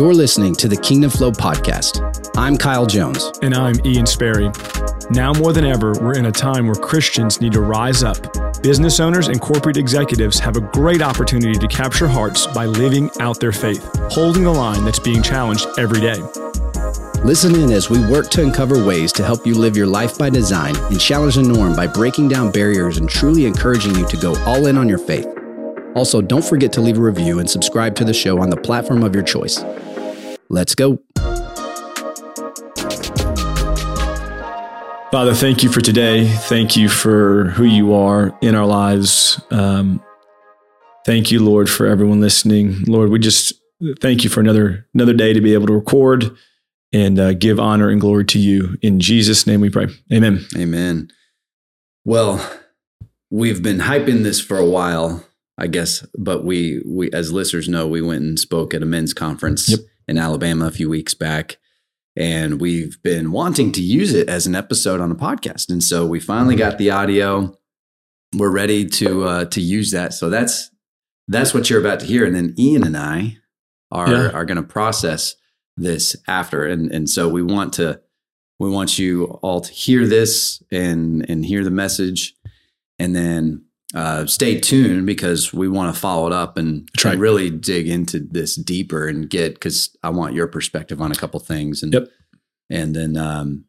You're listening to the Kingdom Flow podcast. I'm Kyle Jones. And I'm Ian Sperry. Now more than ever, we're in a time where Christians need to rise up. Business owners and corporate executives have a great opportunity to capture hearts by living out their faith, holding the line that's being challenged every day. Listen in as we work to uncover ways to help you live your life by design and challenge the norm by breaking down barriers and truly encouraging you to go all in on your faith. Also, don't forget to leave a review and subscribe to the show on the platform of your choice. Let's go. Father, thank you for today. Thank you for who you are in our lives. Um, thank you, Lord, for everyone listening. Lord, we just thank you for another another day to be able to record and uh, give honor and glory to you. In Jesus' name, we pray. Amen. Amen. Well, we've been hyping this for a while, I guess, but we we as listeners know, we went and spoke at a men's conference yep. In Alabama a few weeks back and we've been wanting to use it as an episode on a podcast. And so we finally got the audio. We're ready to uh, to use that. So that's that's what you're about to hear. And then ian and i are yeah. are going to process this after. And and so we want to we want you all to hear this and and hear the message. And then uh, stay tuned because we want to follow it up and, try and really dig into this deeper and get because I want your perspective on a couple things and yep. and then um,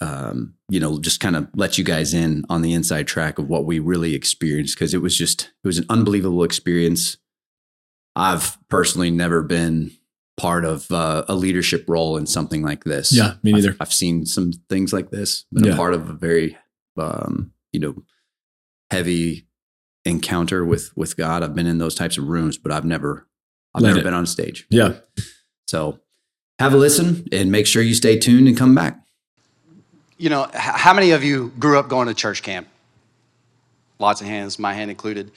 um, you know just kind of let you guys in on the inside track of what we really experienced because it was just it was an unbelievable experience. I've personally never been part of uh, a leadership role in something like this. Yeah, me neither. I've, I've seen some things like this, been yeah. a part of a very um, you know heavy encounter with with God. I've been in those types of rooms, but I've never I've Let never it. been on stage. Yeah. So have a listen and make sure you stay tuned and come back. You know, how many of you grew up going to church camp? Lots of hands, my hand included.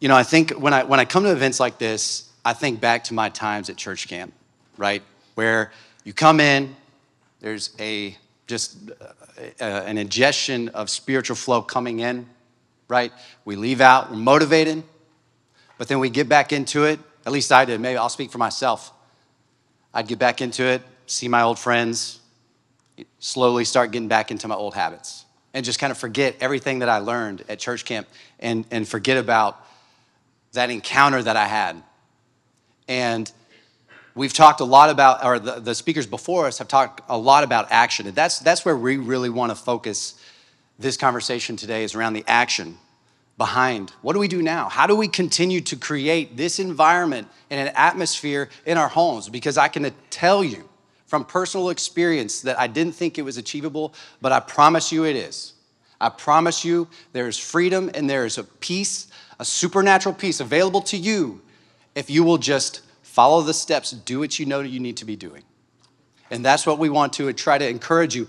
You know, I think when I when I come to events like this, I think back to my times at church camp, right? Where you come in, there's a just uh, uh, an ingestion of spiritual flow coming in right? We leave out, we're motivated, but then we get back into it. At least I did. Maybe I'll speak for myself. I'd get back into it, see my old friends, slowly start getting back into my old habits, and just kind of forget everything that I learned at church camp and, and forget about that encounter that I had. And we've talked a lot about, or the, the speakers before us have talked a lot about action. And that's, that's where we really want to focus this conversation today is around the action behind what do we do now? How do we continue to create this environment and an atmosphere in our homes? Because I can tell you from personal experience that I didn't think it was achievable, but I promise you it is. I promise you there is freedom and there is a peace, a supernatural peace available to you if you will just follow the steps, do what you know you need to be doing. And that's what we want to try to encourage you.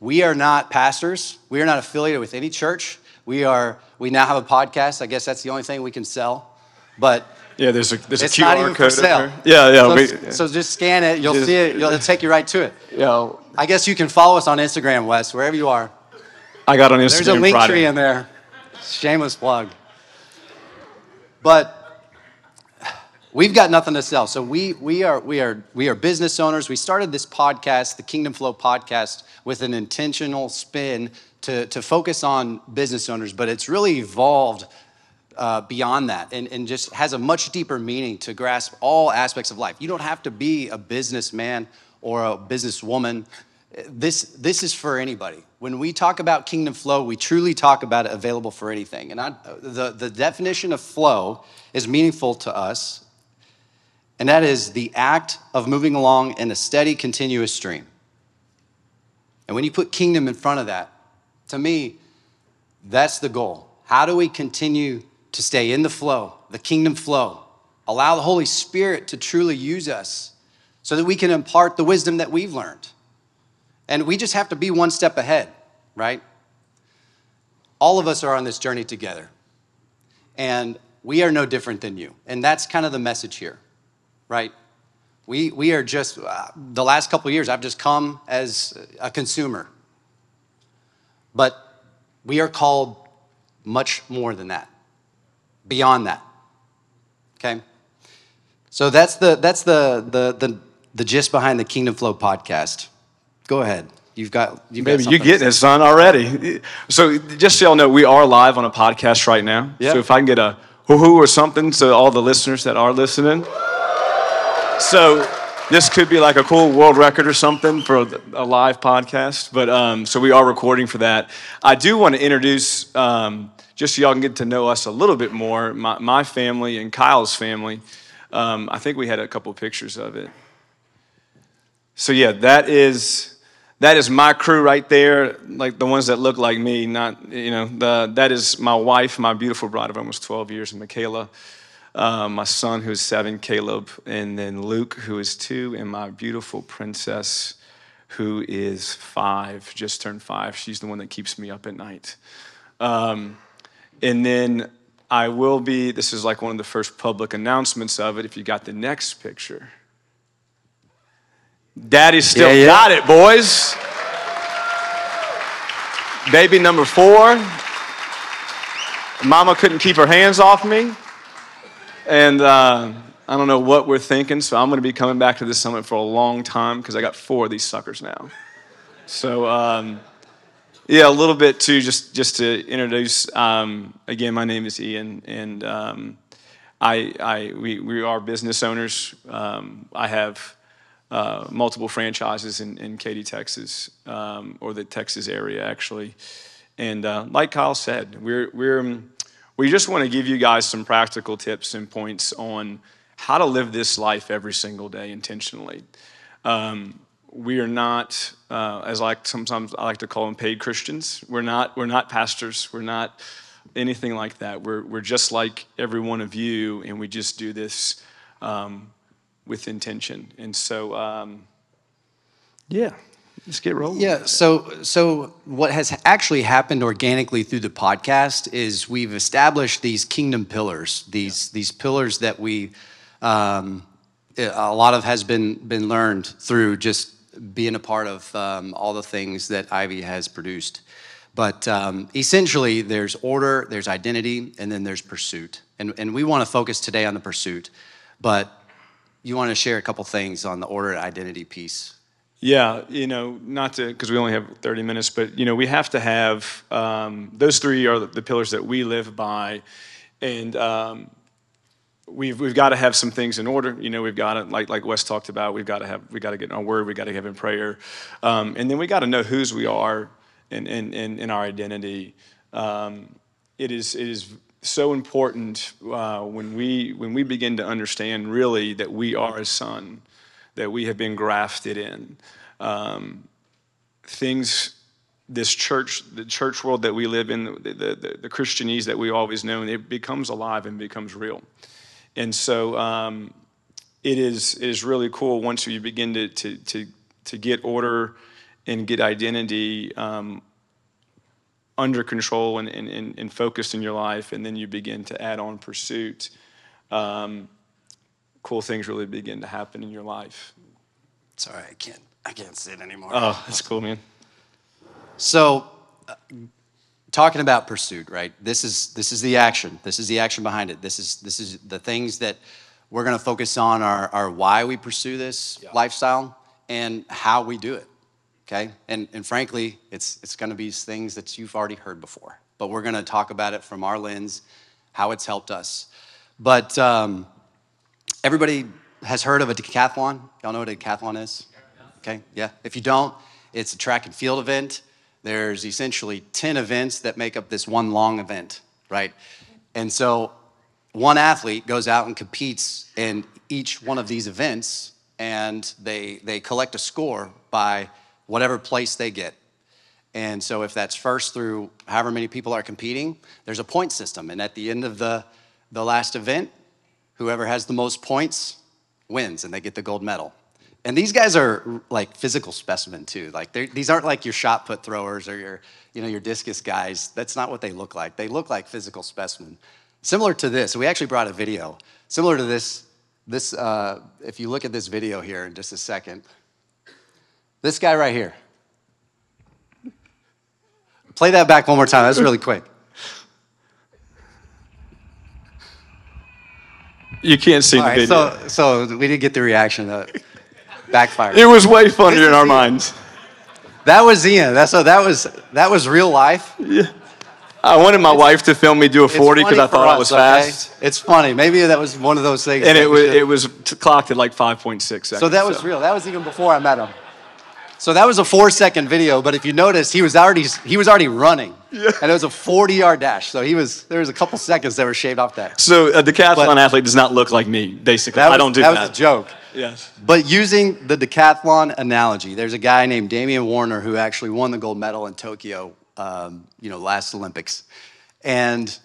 We are not pastors. We are not affiliated with any church. We are. We now have a podcast. I guess that's the only thing we can sell. But yeah, there's a there's it's a QR not even code. For sale. Yeah, yeah. So, we, so, just scan it. You'll just, see it. It'll take you right to it. Yeah. You know, I guess you can follow us on Instagram, Wes, wherever you are. I got on Instagram. There's a link Friday. tree in there. Shameless plug. But we've got nothing to sell. So we we are we are we are business owners. We started this podcast, the Kingdom Flow podcast, with an intentional spin to, to focus on business owners, but it's really evolved uh, beyond that and, and just has a much deeper meaning to grasp all aspects of life. You don't have to be a businessman or a businesswoman. This, this is for anybody. When we talk about kingdom flow, we truly talk about it available for anything. And I, the, the definition of flow is meaningful to us, and that is the act of moving along in a steady, continuous stream. And when you put kingdom in front of that, to me, that's the goal. How do we continue to stay in the flow, the kingdom flow? Allow the Holy Spirit to truly use us so that we can impart the wisdom that we've learned. And we just have to be one step ahead, right? All of us are on this journey together. And we are no different than you. And that's kind of the message here, right? We, we are just, uh, the last couple years, I've just come as a consumer. But we are called much more than that, beyond that. Okay? So that's the, that's the, the, the, the gist behind the Kingdom Flow podcast. Go ahead. You've got you've Baby, got you getting it, son, already. So just so y'all know, we are live on a podcast right now. Yeah. So if I can get a hoo-hoo or something to all the listeners that are listening. So this could be like a cool world record or something for a live podcast. But um, so we are recording for that. I do want to introduce, um, just so y'all can get to know us a little bit more, my, my family and Kyle's family. Um, I think we had a couple pictures of it. So yeah, that is that is my crew right there, like the ones that look like me. Not you know the, that is my wife, my beautiful bride of almost 12 years, Michaela. Uh, my son who is seven, Caleb, and then Luke who is two, and my beautiful princess who is five, just turned five. She's the one that keeps me up at night. Um, and then I will be. This is like one of the first public announcements of it. If you got the next picture. Daddy still Yeah, yeah. got it, boys. Baby number four. Mama couldn't keep her hands off me. And uh, I don't know what we're thinking, so I'm going to be coming back to this summit for a long time because I got four of these suckers now. So, um, yeah, a little bit too, just, just to introduce. Um, again, my name is Ian, and um, I, I, we, we are business owners. Um, I have uh, multiple franchises in, in Katy, Texas, um, or the Texas area, actually. And uh, like Kyle said, we're, we're, we just want to give you guys some practical tips and points on how to live this life every single day intentionally. Um, we are not, uh, as like sometimes I like to call them, paid Christians. We're not. We're not pastors. We're not anything like that. We're we're just like every one of you, and we just do this um, with intention. And so, um, yeah, let's get rolling. Yeah, so so what has actually happened organically through the podcast is we've established these kingdom pillars, these these pillars that we um, a lot of has been been learned through just being a part of um, all the things that Ivy has produced. But um, essentially, there's order, there's identity, and then there's pursuit. And and we want to focus today on the pursuit, but you want to share a couple things on the order and identity piece. Yeah, you know, not to because we only have 30 minutes, but you know, we have to have um, those three are the, pillars that we live by, and um, we've we've got to have some things in order. You know, we've got to like like Wes talked about. We've got to have we got to get in our word. We got to have in prayer, um, and then we got to know whose we are and and and, and our identity. Um, it is it is so important uh, when we when we begin to understand really that we are a son, that we have been grafted in. Um, things this church, the church world that we live in, the, the, the, Christianese that we always know, it becomes alive and becomes real. And so um, it, is, it is really cool once you begin to, to, to, to get order and get identity um, under control and, and, and, and focused in your life, and then you begin to add on pursuit. Um, cool things really begin to happen in your life. Sorry, I can't I can't sit anymore. Oh, that's cool, man. So, uh, talking about pursuit, right? This is this is the action. This is the action behind it. This is this is the things that we're going to focus on are, are why we pursue this lifestyle and how we do it. Okay, and and frankly, it's it's going to be things that you've already heard before, but we're going to talk about it from our lens, how it's helped us. But um, everybody has heard of a decathlon. Y'all know what a decathlon is? Okay, yeah. If you don't, it's a track and field event. There's essentially 10 events that make up this one long event, right? And so one athlete goes out and competes in each one of these events and they, they collect a score by whatever place they get. And so if that's first through however many people are competing, there's a point system. And at the end of the, the last event, whoever has the most points wins and they get the gold medal. And these guys are like physical specimen too. Like these aren't like your shot put throwers or your, you know, your discus guys. That's not what they look like. They look like physical specimen. Similar to this, we actually brought a video. Similar to this, this uh, if you look at this video here in just a second, this guy right here. Play that back one more time. That's really quick. You can't see the right, video. so so we didn't get the reaction. Of, backfired. It was way funnier in our minds. That was Ian. That's so that was that was real life. Yeah. I wanted my wife to film me do a 40 because I thought us, I was fast. Okay? It's funny. Maybe that was one of those things. And it was, it was clocked at like 5.6 seconds. So that was so. real. That was even before I met him. So that was a four second video, but if you notice, he was already he was already running, yeah. and it was a 40 yard dash. So he was there was a couple seconds that were shaved off that. So a decathlon but athlete does not look like me. Basically, was, I don't do that. That was a joke. Yes. But using the decathlon analogy, there's a guy named Damian Warner who actually won the gold medal in Tokyo, um, you know, last Olympics, and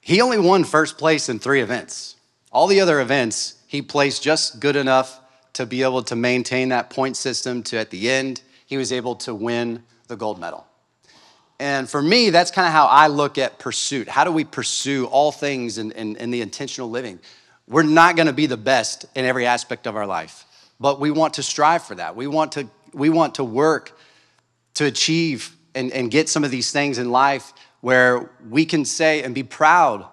he only won first place in three events. All the other events, he placed just good enough to be able to maintain that point system to at the end, he was able to win the gold medal. And for me, that's kind of how I look at pursuit. How do we pursue all things in, in, in the intentional living? We're not going to be the best in every aspect of our life, but we want to strive for that. We want to, we want to work to achieve and, and get some of these things in life where we can say and be proud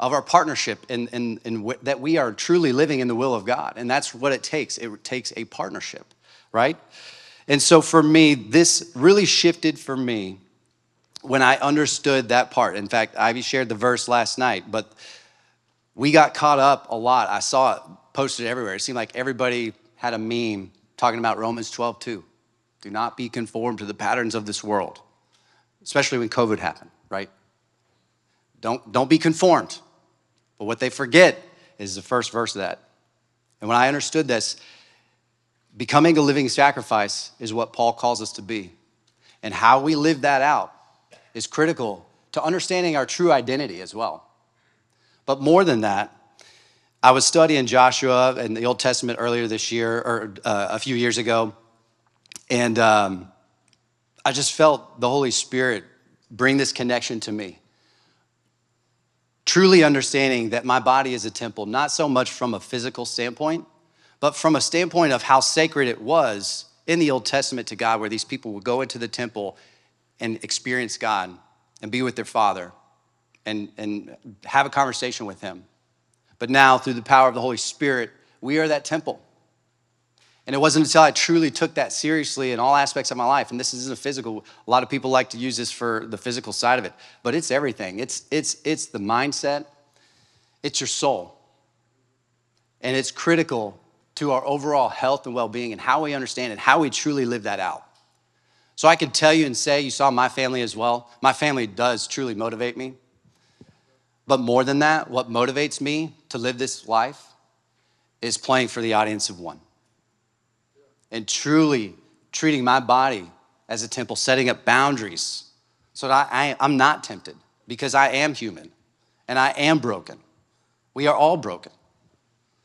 of our partnership and, and, and that we are truly living in the will of God. And that's what it takes. It takes a partnership, right? And so for me, this really shifted for me when I understood that part. In fact, Ivy shared the verse last night, but we got caught up a lot. I saw it posted everywhere. It seemed like everybody had a meme talking about Romans 12, 2. Do not be conformed to the patterns of this world, especially when COVID happened, right? Don't, don't be conformed. But what they forget is the first verse of that. And when I understood this, becoming a living sacrifice is what Paul calls us to be. And how we live that out is critical to understanding our true identity as well. But more than that, I was studying Joshua in the Old Testament earlier this year, or uh, a few years ago, and um, I just felt the Holy Spirit bring this connection to me truly understanding that my body is a temple, not so much from a physical standpoint, but from a standpoint of how sacred it was in the Old Testament to God, where these people would go into the temple and experience God and be with their Father and, and have a conversation with Him. But now, through the power of the Holy Spirit, we are that temple. And it wasn't until I truly took that seriously in all aspects of my life, and this isn't a physical, a lot of people like to use this for the physical side of it, but it's everything. It's, it's, it's the mindset, it's your soul. And it's critical to our overall health and well being and how we understand it, how we truly live that out. So I can tell you and say, you saw my family as well. My family does truly motivate me. But more than that, what motivates me to live this life is playing for the audience of one and truly treating my body as a temple, setting up boundaries so that I, I, am not tempted because I am human and I am broken. We are all broken.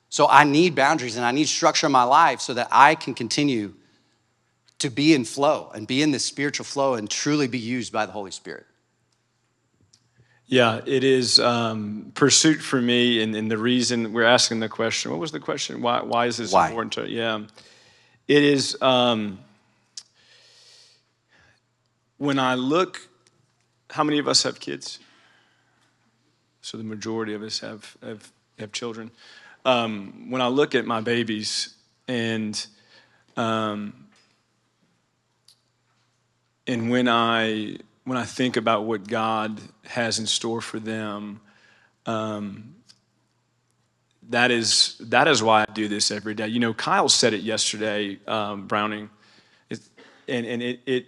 So I need boundaries and I need structure in my life so that I can continue to be in flow and be in this spiritual flow and truly be used by the Holy Spirit. Yeah, it is um, pursuit for me, and, and, the reason we're asking the question. What was the question? Why, why is this why? important to? Yeah, it is um, when I look, how many of us have kids? So the majority of us have, have, have children. Um, when I look at my babies and um, and when I when I think about what God has in store for them, um, that is that is why I do this every day. You know, Kyle said it yesterday, um, Browning, it, and and it it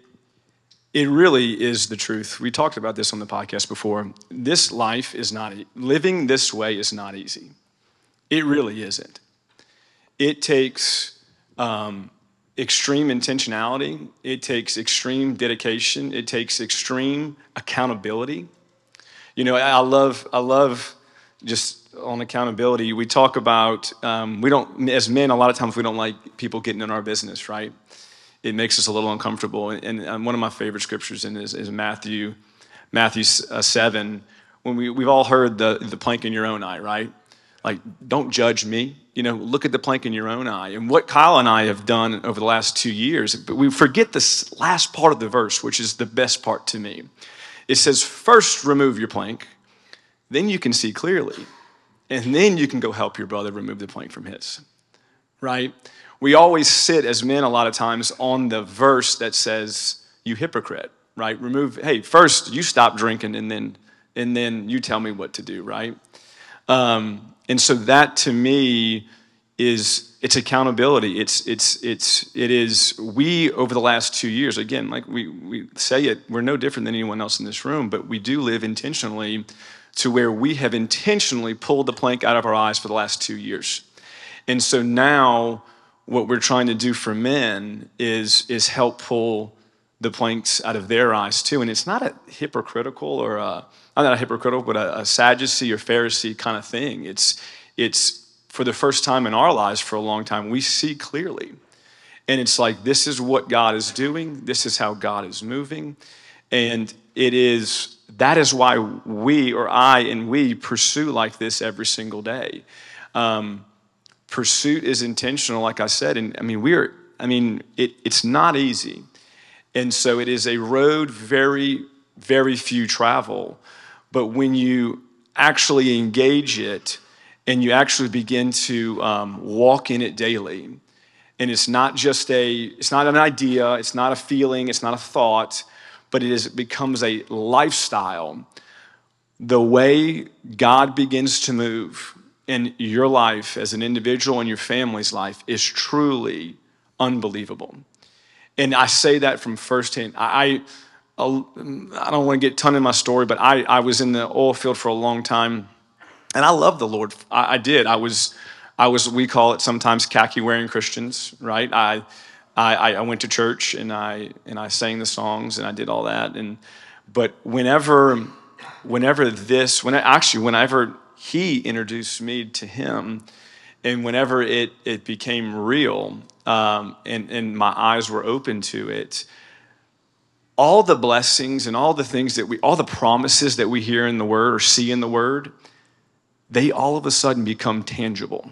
it really is the truth. We talked about this on the podcast before. This life is not living this way is not easy. It really isn't. It takes um, extreme intentionality. It takes extreme dedication. It takes extreme accountability. You know, I love I love just on accountability, we talk about um, we don't as men a lot of times we don't like people getting in our business, right? It makes us a little uncomfortable. And, and um, one of my favorite scriptures in is, is Matthew Matthew uh, seven. When we we've all heard the the plank in your own eye, right? Like, don't judge me. You know, look at the plank in your own eye. And what Kyle and I have done over the last two years, but we forget this last part of the verse, which is the best part to me. It says, first remove your plank, then you can see clearly. And then you can go help your brother remove the plank from his. right? We always sit as men a lot of times on the verse that says, you hypocrite, right? Remove, hey, first you stop drinking and then and then you tell me what to do, right? Um, and so that to me is it's accountability. It's it's it's it is we over the last two years again, like we we say it, we're no different than anyone else in this room, but we do live intentionally to where we have intentionally pulled the plank out of our eyes for the last two years. And so now what we're trying to do for men is is help pull the planks out of their eyes too. And it's not a hypocritical or a, I'm not a hypocritical, but a, a Sadducee or Pharisee kind of thing. It's it's for the first time in our lives for a long time, we see clearly. And it's like, this is what God is doing, this is how God is moving. And it is, that is why we, or I and we, pursue like this every single day. Um, pursuit is intentional, like I said. And I mean, we're, I mean, it, it's not easy. And so it is a road very, very few travel. But when you actually engage it, and you actually begin to um, walk in it daily. And it's not just a, it's not an idea, it's not a feeling, it's not a thought, but it, is, it becomes a lifestyle. The way God begins to move in your life as an individual and your family's life is truly unbelievable. And I say that from firsthand. I, I, I don't want to get ton in my story, but I, I was in the oil field for a long time and I love the Lord. I, I did. I was, I was. We call it sometimes khaki wearing Christians, right? I, I, I went to church and I and I sang the songs and I did all that. And but whenever, whenever this, when actually whenever he introduced me to him, and whenever it it became real, um, and and my eyes were open to it all the blessings and all the things that we all the promises that we hear in the word or see in the word they all of a sudden become tangible.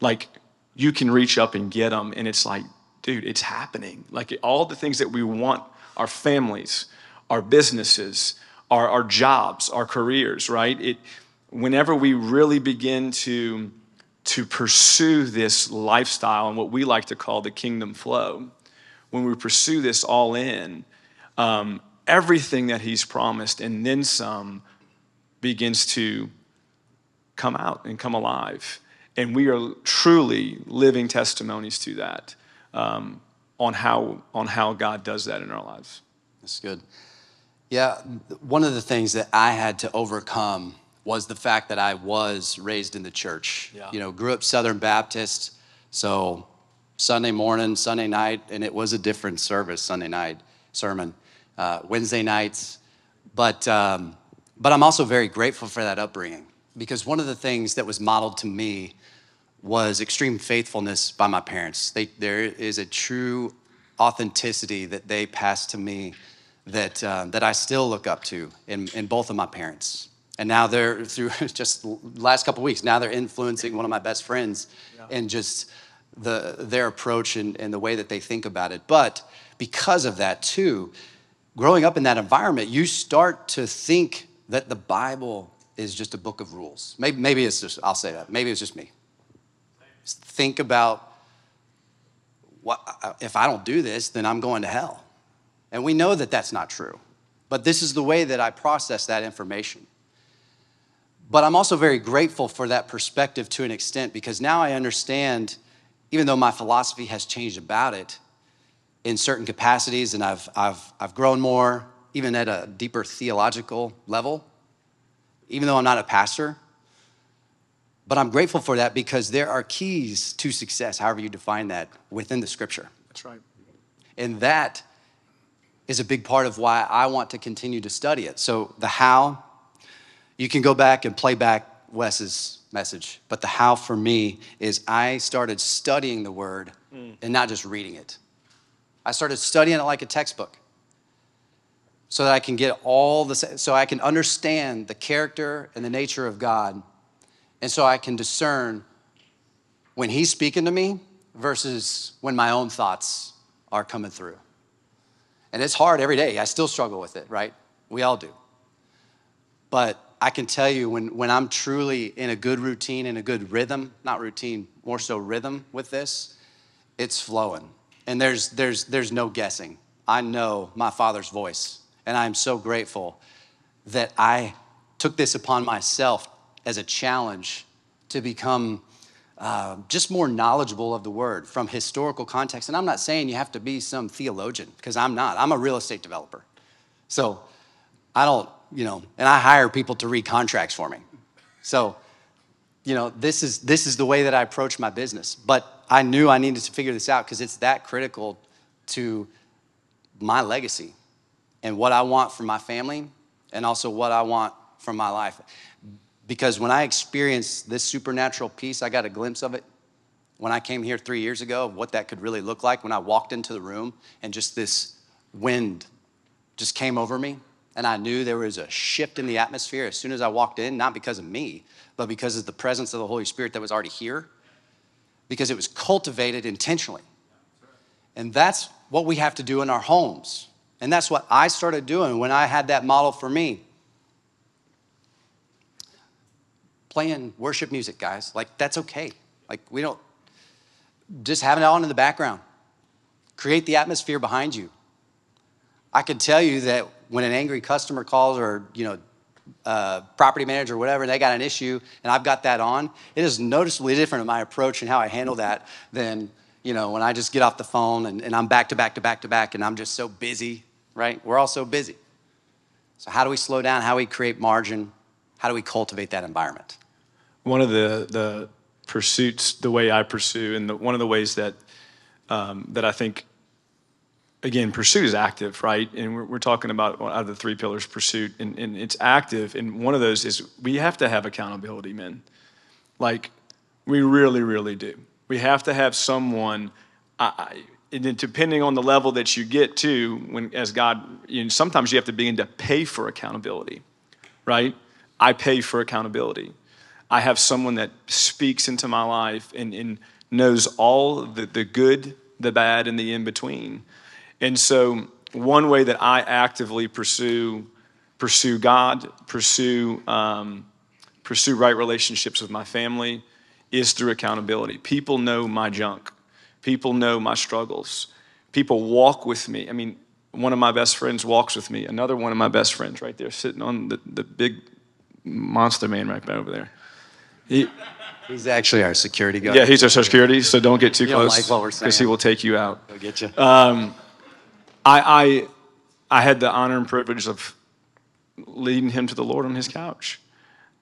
Like you can reach up and get them, and it's like, dude, it's happening. Like all the things that we want our families, our businesses, our, our jobs, our careers, right? It, whenever we really begin to, to pursue this lifestyle and what we like to call the kingdom flow, when we pursue this all in, um, everything that he's promised and then some begins to come out and come alive. And we are truly living testimonies to that um, on, how, on how God does that in our lives. That's good. Yeah, one of the things that I had to overcome was the fact that I was raised in the church. Yeah. You know, grew up Southern Baptist, so Sunday morning, Sunday night, and it was a different service Sunday night sermon, uh, Wednesday nights. But um, but I'm also very grateful for that upbringing because one of the things that was modeled to me was extreme faithfulness by my parents. They, there is a true authenticity that they passed to me that, uh, that I still look up to in, in both of my parents. And now they're through just the last couple weeks, now they're influencing one of my best friends yeah. and just the, their approach and, and the way that they think about it. But because of that, too, growing up in that environment, you start to think that the Bible is just a book of rules. Maybe, maybe it's just, I'll say that. Maybe it's just me. Think about what, uh, if I don't do this, then I'm going to hell. And we know that that's not true. But this is the way that I process that information. But I'm also very grateful for that perspective to an extent because now I understand, even though my philosophy has changed about it in certain capacities and I've, I've, I've grown more, even at a deeper theological level, even though I'm not a pastor. But I'm grateful for that because there are keys to success, however you define that, within the scripture. That's right. And that is a big part of why I want to continue to study it. So, the how, you can go back and play back Wes's message, but the how for me is I started studying the word mm. and not just reading it. I started studying it like a textbook so that I can get all the, so I can understand the character and the nature of God. And so I can discern when He's speaking to me versus when my own thoughts are coming through. And it's hard every day. I still struggle with it, right? We all do. But I can tell you when, when I'm truly in a good routine, in a good rhythm, not routine, more so rhythm with this, it's flowing. And there's, there's, there's no guessing. I know my Father's voice. And I'm so grateful that I took this upon myself as a challenge to become uh, just more knowledgeable of the word from historical context. And I'm not saying you have to be some theologian, because I'm not. I'm a real estate developer. So I don't, you know, and I hire people to read contracts for me. So, you know, this is this is the way that I approach my business. But I knew I needed to figure this out because it's that critical to my legacy and what I want for my family and also what I want for my life. Because when I experienced this supernatural peace, I got a glimpse of it when I came here three years ago of what that could really look like when I walked into the room and just this wind just came over me. And I knew there was a shift in the atmosphere as soon as I walked in, not because of me, but because of the presence of the Holy Spirit that was already here, because it was cultivated intentionally. And that's what we have to do in our homes. And that's what I started doing when I had that model for me. Playing worship music, guys. Like, that's okay. Like, we don't, just having it on in the background. Create the atmosphere behind you. I can tell you that when an angry customer calls or, you know, uh, property manager or whatever, and they got an issue, and I've got that on, it is noticeably different in my approach and how I handle that than, you know, when I just get off the phone and, and I'm back to back to back to back and I'm just so busy, right? We're all so busy. So, how do we slow down? How do we create margin? How do we cultivate that environment? One of the, the pursuits, the way I pursue, and the, one of the ways that, um, that I think again, pursuit is active, right? And we're, we're talking about out of the three pillars, pursuit, and, and it's active. And one of those is we have to have accountability, men. Like, we really, really do. We have to have someone, I, and depending on the level that you get to, when as God, you know, sometimes you have to begin to pay for accountability, right? I pay for accountability. I have someone that speaks into my life and, and knows all the, the good, the bad, and the in between. And so, one way that I actively pursue pursue God, pursue um, pursue right relationships with my family, is through accountability. People know my junk. People know my struggles. People walk with me. I mean, one of my best friends walks with me. Another one of my best friends, right there, sitting on the, the big monster man right over there. He, he's actually our security guard. Yeah, he's our security. So don't get too you close because like he will take you out. He'll get you. Um, I, I, I had the honor and privilege of leading him to the Lord on his couch.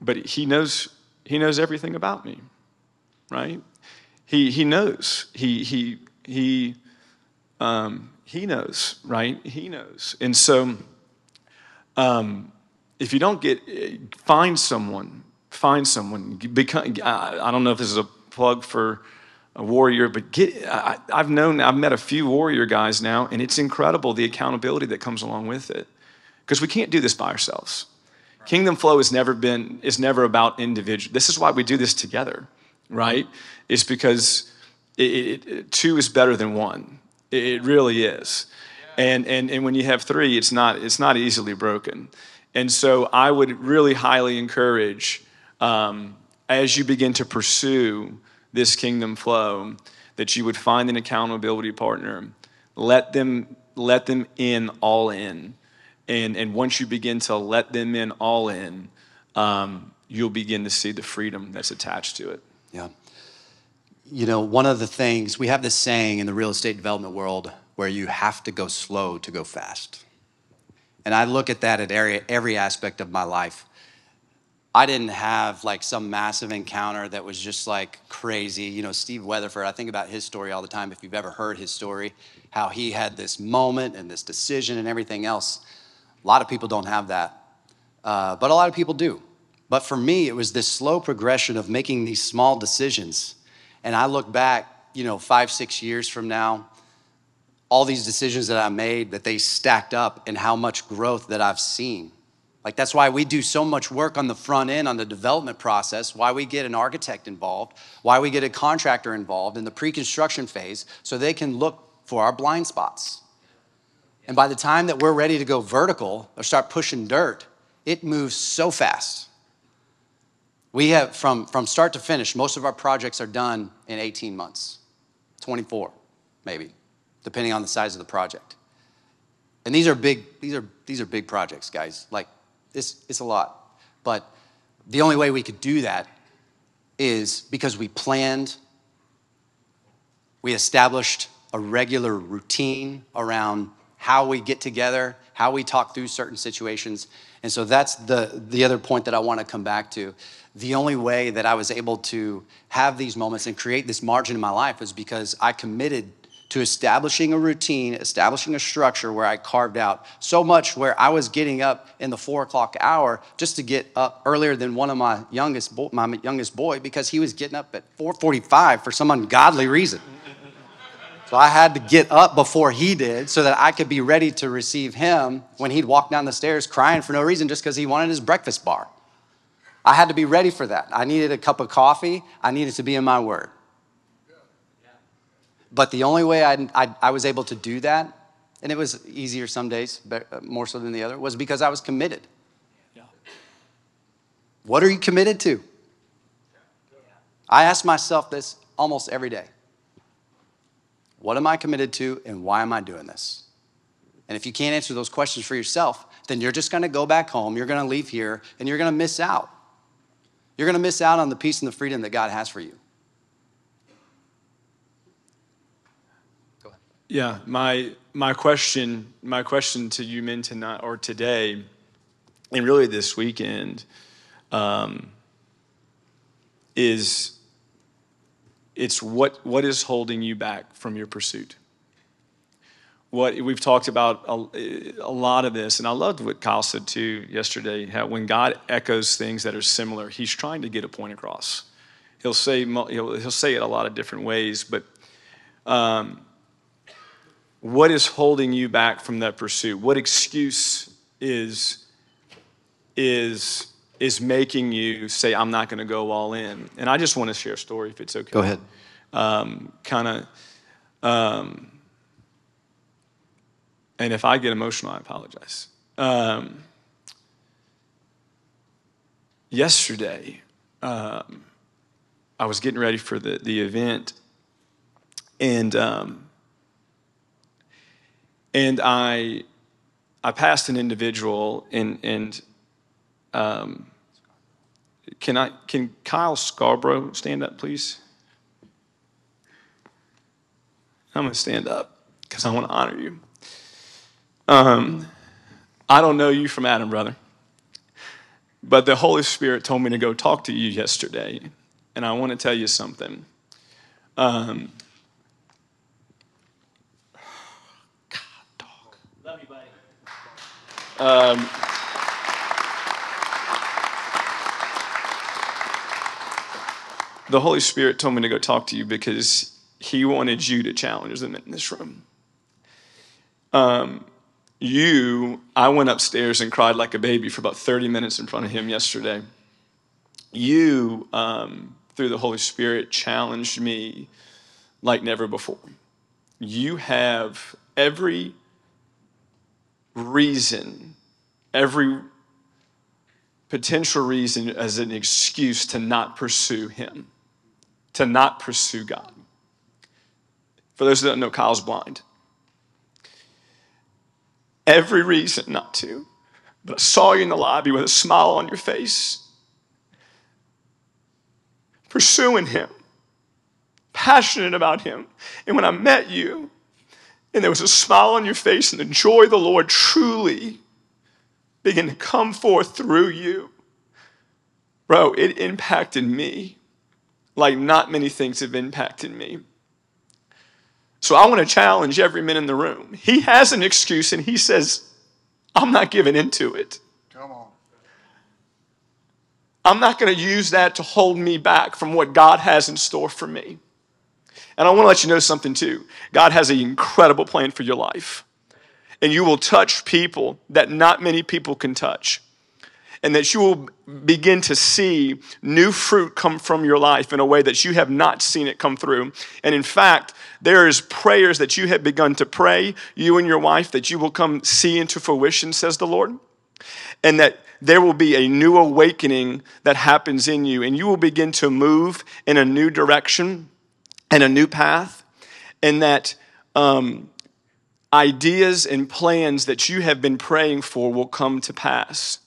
But he knows, he knows everything about me, right? He, he knows. He, he, he, um, he knows, right? He knows. And so, um, if you don't get, find someone, find someone. Become, I, don't know if this is a plug for a warrior, but get, I, have known, I've met a few warrior guys now, and it's incredible the accountability that comes along with it. Because we can't do this by ourselves. Kingdom flow has never been, is never about individual. This is why we do this together, right? It's because it, it, it, two is better than one. It, really is. And, and, and when you have three, it's not, it's not easily broken. And so I would really highly encourage um, as you begin to pursue this kingdom flow, that you would find an accountability partner. Let them, let them in all in. And, and once you begin to let them in all in, um, you'll begin to see the freedom that's attached to it. Yeah. You know, one of the things, we have this saying in the real estate development world where you have to go slow to go fast. And I look at that at every, every aspect of my life. I didn't have like some massive encounter that was just like crazy. You know, Steve Weatherford, I think about his story all the time. If you've ever heard his story, how he had this moment and this decision and everything else. A lot of people don't have that, uh, but a lot of people do. But for me, it was this slow progression of making these small decisions. And I look back, you know, five, six years from now, all these decisions that I made, that they stacked up and how much growth that I've seen like that's why we do so much work on the front end on the development process, why we get an architect involved, why we get a contractor involved in the pre-construction phase so they can look for our blind spots. And by the time that we're ready to go vertical or start pushing dirt, it moves so fast. We have, from, from start to finish, most of our projects are done in 18 months, 24 maybe, depending on the size of the project. And these are big, these are, these are big projects, guys. Like, it's, it's a lot. But the only way we could do that is because we planned, we established a regular routine around how we get together, how we talk through certain situations. And so that's the, the other point that I want to come back to. The only way that I was able to have these moments and create this margin in my life is because I committed to establishing a routine, establishing a structure where I carved out so much where I was getting up in the four o'clock hour just to get up earlier than one of my youngest, bo- my youngest boy because he was getting up at 4:45 for some ungodly reason. So I had to get up before he did so that I could be ready to receive him when he'd walk down the stairs crying for no reason just because he wanted his breakfast bar. I had to be ready for that. I needed a cup of coffee. I needed to be in my word. But the only way I, I, I was able to do that, and it was easier some days, but uh, more so than the other, was because I was committed. Yeah. What are you committed to? I ask myself this almost every day. What am I committed to, and why am I doing this? And if you can't answer those questions for yourself, then you're just gonna go back home, you're gonna leave here, and you're gonna miss out. You're gonna miss out on the peace and the freedom that God has for you. Yeah, my my question my question to you men tonight or today, and really this weekend, um, is it's what what is holding you back from your pursuit. What we've talked about a, a lot of this, and I loved what Kyle said too yesterday. How when God echoes things that are similar, He's trying to get a point across. He'll say he'll, he'll say it a lot of different ways, but. Um, what is holding you back from that pursuit? What excuse is is is making you say, "I'm not going to go all in"? And I just want to share a story, if it's okay. Go ahead. Um, kind of. Um, and if I get emotional, I apologize. Um, yesterday, um, I was getting ready for the, the event, and um, and I, I passed an individual, and and um, can I can Kyle Scarborough stand up, please? I'm gonna stand up because I want to honor you. Um, I don't know you from Adam, brother, but the Holy Spirit told me to go talk to you yesterday, and I want to tell you something. Um, Um, the Holy Spirit told me to go talk to you because He wanted you to challenge them in this room. Um, you, I went upstairs and cried like a baby for about 30 minutes in front of Him yesterday. You, um, through the Holy Spirit, challenged me like never before. You have every reason, every potential reason as an excuse to not pursue Him, to not pursue God. For those that don't know, Kyle's blind. Every reason not to. But I saw you in the lobby with a smile on your face, pursuing Him, passionate about Him. And when I met you, and there was a smile on your face, and the joy of the Lord truly began to come forth through you. Bro, it impacted me like not many things have impacted me. So I want to challenge every man in the room. He has an excuse and he says, I'm not giving into it. Come on. I'm not going to use that to hold me back from what God has in store for me. And I want to let you know something too. God has an incredible plan for your life. And you will touch people that not many people can touch. And that you will begin to see new fruit come from your life in a way that you have not seen it come through. And in fact, there is prayers that you have begun to pray, you and your wife, that you will come see into fruition, says the Lord. And that there will be a new awakening that happens in you, and you will begin to move in a new direction and a new path, and that um, ideas and plans that you have been praying for will come to pass.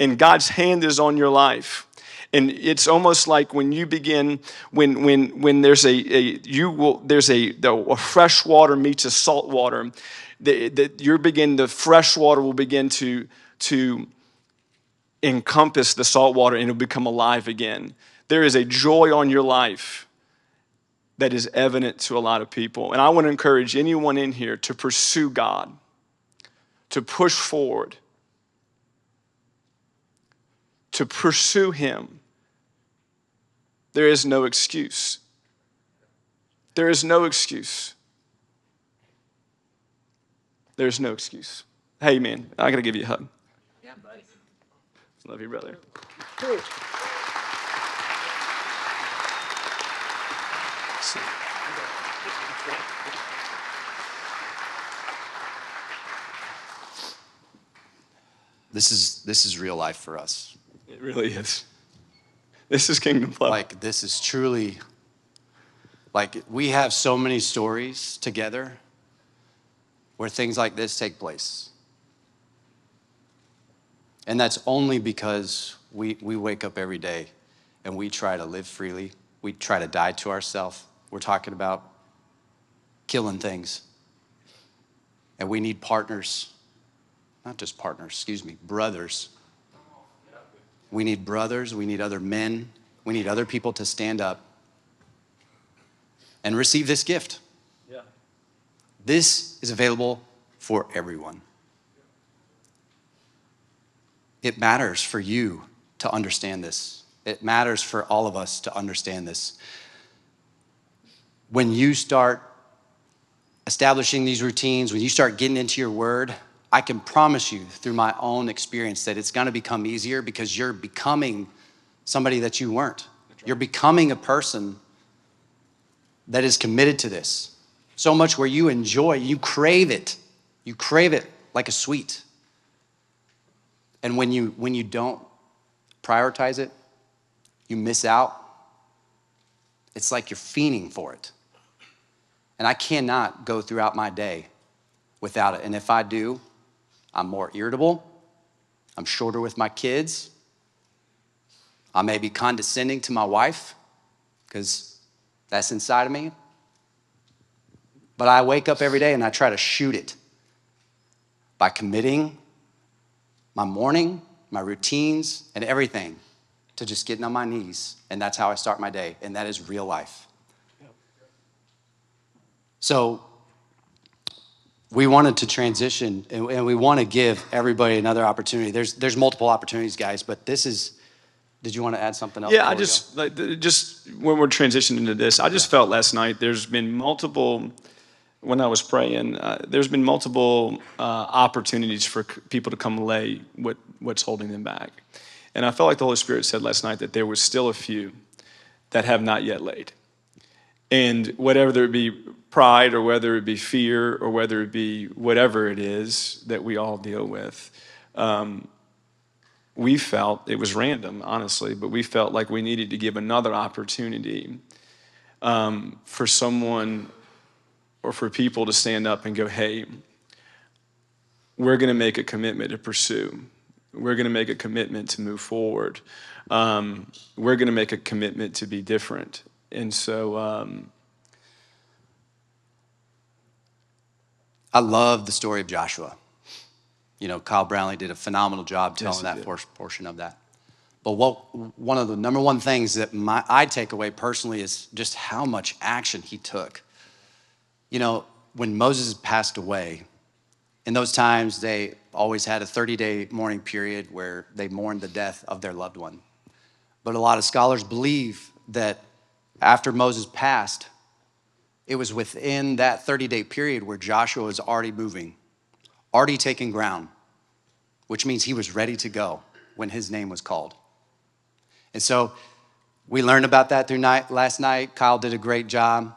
And God's hand is on your life. And it's almost like when you begin, when when when there's a, a you will there's a, a fresh water meets a salt water, that you're begin the fresh water will begin to to encompass the salt water and it'll become alive again. There is a joy on your life that is evident to a lot of people. And I want to encourage anyone in here to pursue God, to push forward, to pursue Him. There is no excuse. There is no excuse. There's no excuse. Hey, man, I got to give you a hug. Yeah, buddy. Love you, brother. This is this is real life for us. It really is. This is kingdom flow. Like this is truly like we have so many stories together where things like this take place. And that's only because we, we wake up every day and we try to live freely. We try to die to ourselves. We're talking about killing things. And we need partners, not just partners, excuse me, brothers. We need brothers, we need other men, we need other people to stand up and receive this gift. Yeah. This is available for everyone. It matters for you to understand this. It matters for all of us to understand this. When you start establishing these routines, when you start getting into your word, I can promise you through my own experience that it's gonna become easier because you're becoming somebody that you weren't. You're becoming a person that is committed to this. So much where you enjoy, you crave it. You crave it like a sweet. And when you when you don't prioritize it, you miss out. It's like you're fiending for it. And I cannot go throughout my day without it. And if I do, I'm more irritable. I'm shorter with my kids. I may be condescending to my wife because that's inside of me. But I wake up every day and I try to shoot it by committing my morning, my routines, and everything to just getting on my knees. And that's how I start my day. And that is real life. So we wanted to transition and, and we want to give everybody another opportunity. There's, there's multiple opportunities, guys, but this is. Did you want to add something else? Yeah, I just like just when we're transitioning into this, I just yeah. felt last night there's been multiple when I was praying, uh, there's been multiple uh, opportunities for c- people to come lay what, what's holding them back. And I felt like the Holy Spirit said last night that there was still a few that have not yet laid. And whatever it be pride or whether it be fear or whether it be whatever it is that we all deal with, um, we felt it was random, honestly, but we felt like we needed to give another opportunity um, for someone or for people to stand up and go, hey, we're going to make a commitment to pursue. We're going to make a commitment to move forward. Um, we're going to make a commitment to be different. And so, um, I love the story of Joshua. You know, Kyle Brownlee did a phenomenal job telling yes, that portion of that. But what one of the number one things that my, I take away personally is just how much action he took. You know, when Moses passed away, in those times they always had a 30 day mourning period where they mourned the death of their loved one. But a lot of scholars believe that after Moses passed, it was within that 30 day period where Joshua was already moving, already taking ground, which means he was ready to go when his name was called. And so we learned about that through night, last night. Kyle did a great job.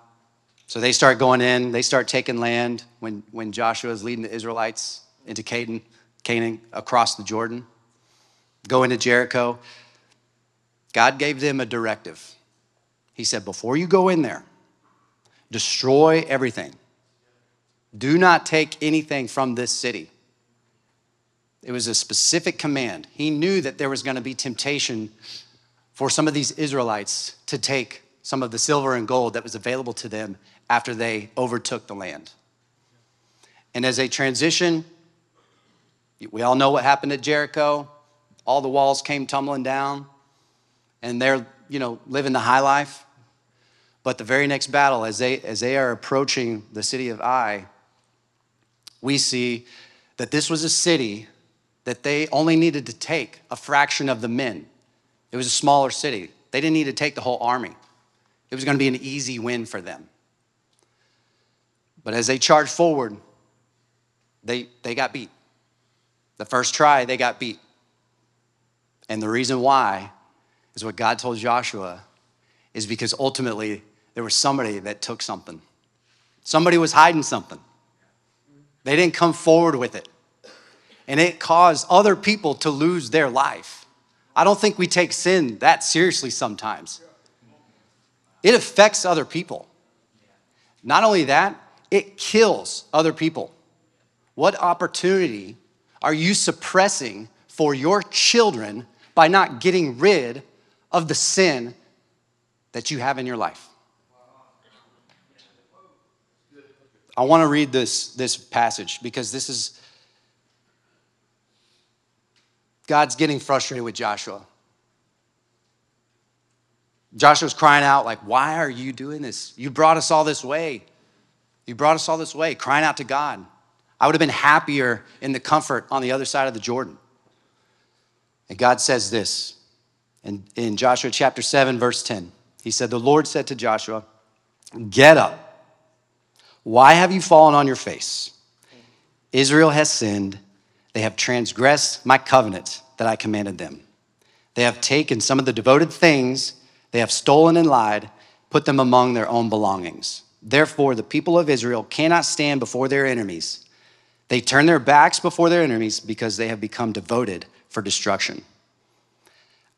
So they start going in, they start taking land when, when Joshua is leading the Israelites into Canaan, Canaan across the Jordan. go into Jericho. God gave them a directive. He said, Before you go in there, destroy everything. Do not take anything from this city. It was a specific command. He knew that there was going to be temptation for some of these Israelites to take some of the silver and gold that was available to them after they overtook the land. And as they transition, we all know what happened at Jericho. All the walls came tumbling down, and they're, you know, living the high life. But the very next battle, as they, as they are approaching the city of Ai, we see that this was a city that they only needed to take a fraction of the men. It was a smaller city. They didn't need to take the whole army. It was going to be an easy win for them. But as they charged forward, they, they got beat. The first try, they got beat. And the reason why is what God told Joshua is because ultimately there was somebody that took something. Somebody was hiding something. They didn't come forward with it. And it caused other people to lose their life. I don't think we take sin that seriously sometimes. It affects other people. Not only that, it kills other people. What opportunity are you suppressing for your children by not getting rid of the sin that you have in your life? I want to read this, this passage because this is God's getting frustrated with Joshua. Joshua's crying out, like, why are you doing this? You brought us all this way. You brought us all this way, crying out to God. I would have been happier in the comfort on the other side of the Jordan. And God says this in, in Joshua chapter 7, verse 10. He said, The Lord said to Joshua, Get up why have you fallen on your face? Israel has sinned. They have transgressed my covenant that I commanded them. They have taken some of the devoted things, they have stolen and lied, put them among their own belongings. Therefore, the people of Israel cannot stand before their enemies. They turn their backs before their enemies because they have become devoted for destruction.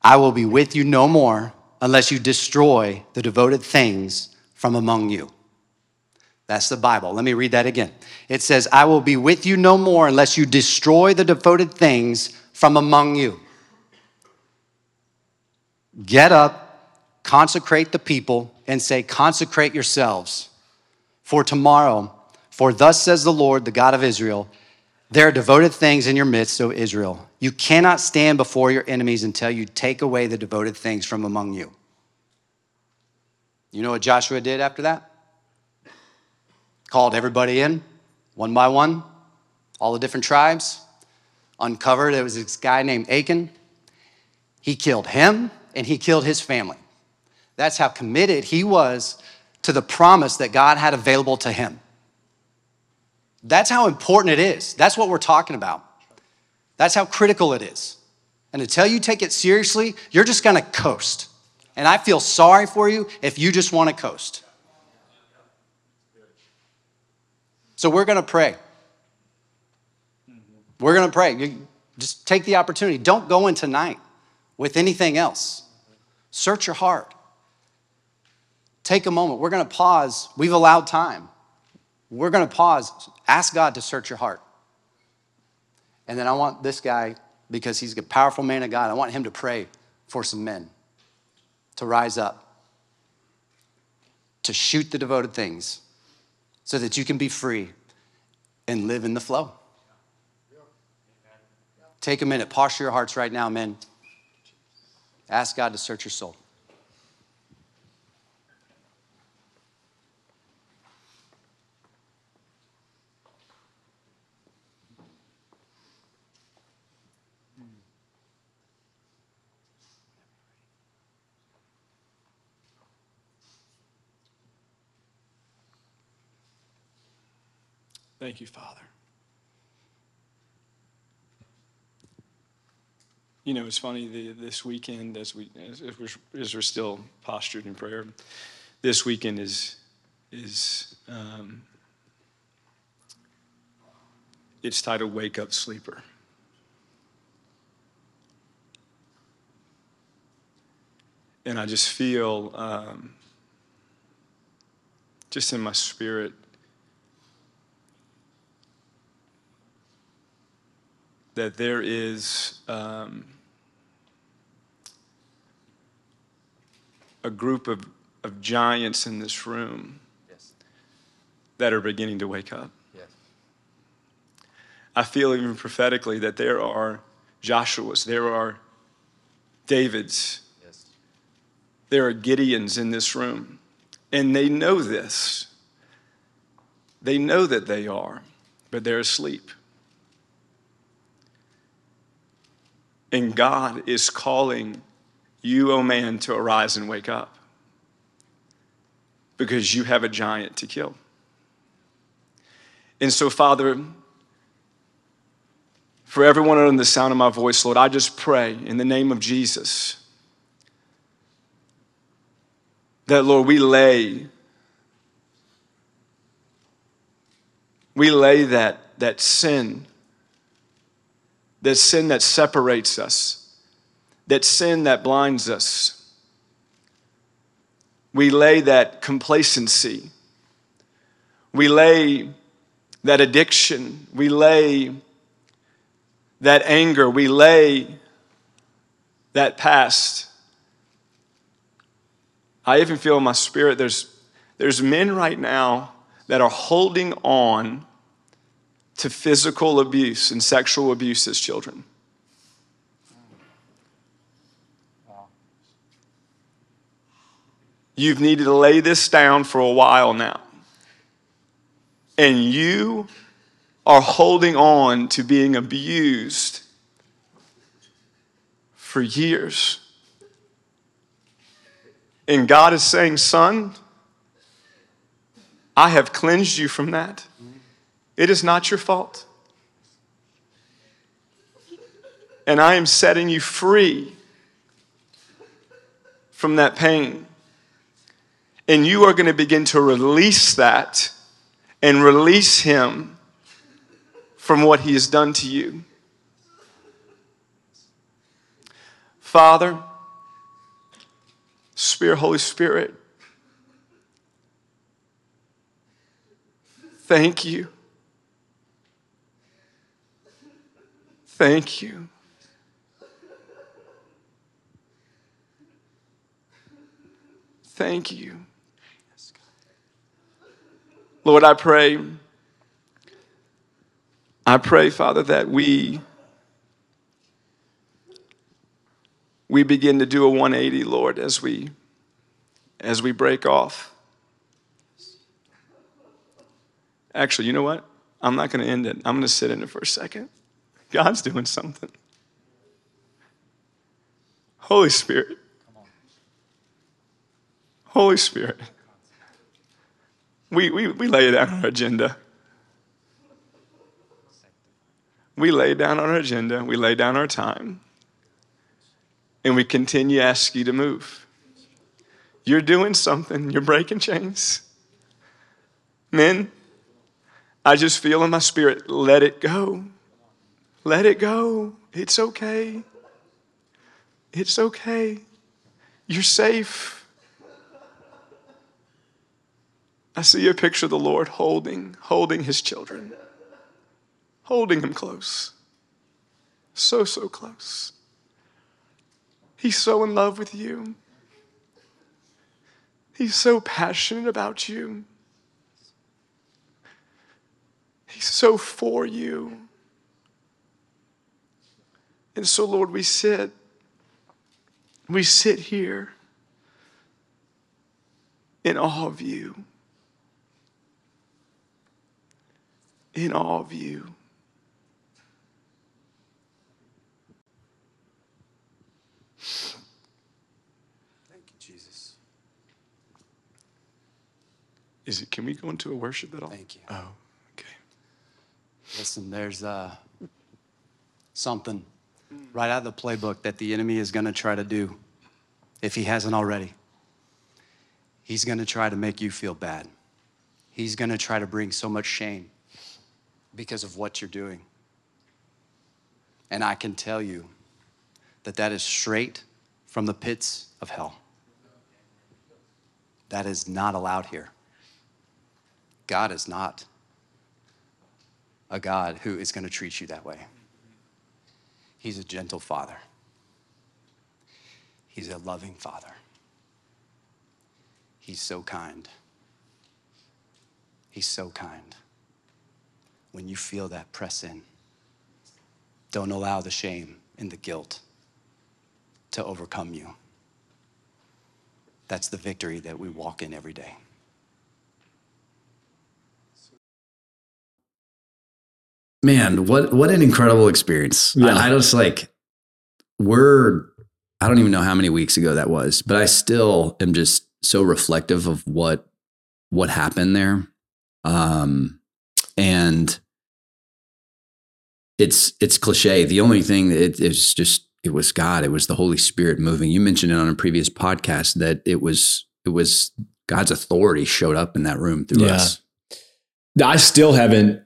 I will be with you no more unless you destroy the devoted things from among you. That's the Bible. Let me read that again. It says, I will be with you no more unless you destroy the devoted things from among you. Get up, consecrate the people, and say, Consecrate yourselves for tomorrow. For thus says the Lord, the God of Israel, there are devoted things in your midst, O Israel. You cannot stand before your enemies until you take away the devoted things from among you. You know what Joshua did after that? called everybody in, one by one, all the different tribes, uncovered there was this guy named Achan. He killed him and he killed his family. That's how committed he was to the promise that God had available to him. That's how important it is. That's what we're talking about. That's how critical it is. And until you take it seriously, you're just gonna coast. And I feel sorry for you if you just wanna coast. So we're to pray. We're to pray. You just take the opportunity. Don't go in tonight with anything else. Search your heart. Take a moment. We're to pause. We've allowed time. We're to pause. Ask God to search your heart. And then I want this guy, because he's a powerful man of God, I want him to pray for some men to rise up, to shoot the devoted things so that you can be free and live in the flow. Take a minute, posture your hearts right now, men. Ask God to search your soul. Thank you, Father. You know, it's funny the, this weekend as we as, we're, as we're still postured in prayer. This weekend is is um, it's titled "Wake Up, Sleeper." and I just feel, um, just in my spirit, that there is um, a group of, of giants in this room yes. that are beginning to wake up. Yes. I feel even prophetically that there are Joshua's, there are David's, yes. there are Gideons in this room, and they know this. They know that they are, but they're asleep. And God is calling you, O oh man, to arise and wake up because you have a giant to kill. And so, Father, for everyone under the sound of my voice, Lord, I just pray in the name of Jesus that, Lord, we lay, we lay that, that sin that sin that separates us, that sin that blinds us. We lay that complacency. We lay that addiction. We lay that anger. We lay that past. I even feel in my spirit there's, there's men right now that are holding on to physical abuse and sexual abuse as children. You've needed to lay this down for a while now. And you are holding on to being abused for years. And God is saying, Son, I have cleansed you from that. It is not your fault. And I am setting you free from that pain. And you are going to begin to release that and release him from what he has done to you. Father, Spirit, Holy Spirit, thank you Thank you. Thank you. Lord, I pray, I pray, Father, that we we begin to do a 180, Lord, as we as we break off. Actually, you know what? I'm not going to end it. I'm going to sit in it for a second. God's doing something. Holy Spirit. Holy Spirit. We, we, we lay down our agenda. We lay down our agenda. We lay down our time. And we continue to ask you to move. You're doing something. You're breaking chains. Men, I just feel in my spirit, let it go. Let it go. It's okay. It's okay. You're safe. I see a picture of the Lord holding, holding his children, holding him close. So, so close. He's so in love with you. He's so passionate about you. He's so for you. And so, Lord, we sit, we sit here in awe of you. In awe of you. Thank you, Jesus. Is it, can we go into a worship at all? Thank you. Oh, okay. Listen, there's uh, something right out of the playbook that the enemy is going to try to do if he hasn't already. He's going to try to make you feel bad. He's going to try to bring so much shame because of what you're doing. And I can tell you that that is straight from the pits of hell. That is not allowed here. God is not a God who is going to treat you that way. He's a gentle father, He's a loving father. He's so kind. He's so kind. When you feel that, press in. Don't allow the shame and the guilt to overcome you. That's the victory that we walk in every day. Man, what what an incredible experience. Yeah. I, I just like we're I don't even know how many weeks ago that was, but I still am just so reflective of what what happened there. Um and it's it's cliche. The only thing that it, it's just it was God. It was the Holy Spirit moving. You mentioned it on a previous podcast that it was it was God's authority showed up in that room through Yeah. us. I still haven't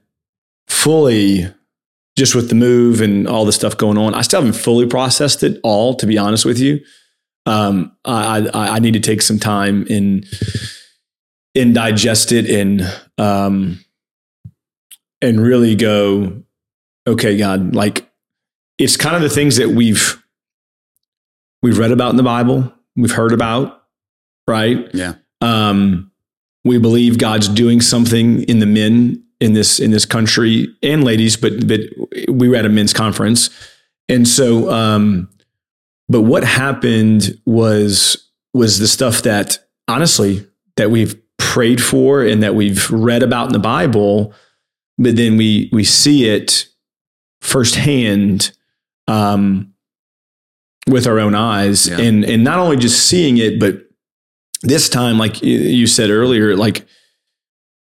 fully, just with the move and all the stuff going on, I still haven't fully processed it all, to be honest with you. Um, I, I, I need to take some time and, and digest it and, um, and really go, okay, God, like it's kind of the things that we've, we've read about in the Bible, we've heard about, right? Yeah. um, we believe God's doing something in the men in this in this country and ladies, but but we were at a men's conference, and so um, but what happened was was the stuff that honestly that we've prayed for and that we've read about in the Bible, but then we we see it firsthand um, with our own eyes, Yeah. and and not only just seeing it, but this time, like you- you said earlier, like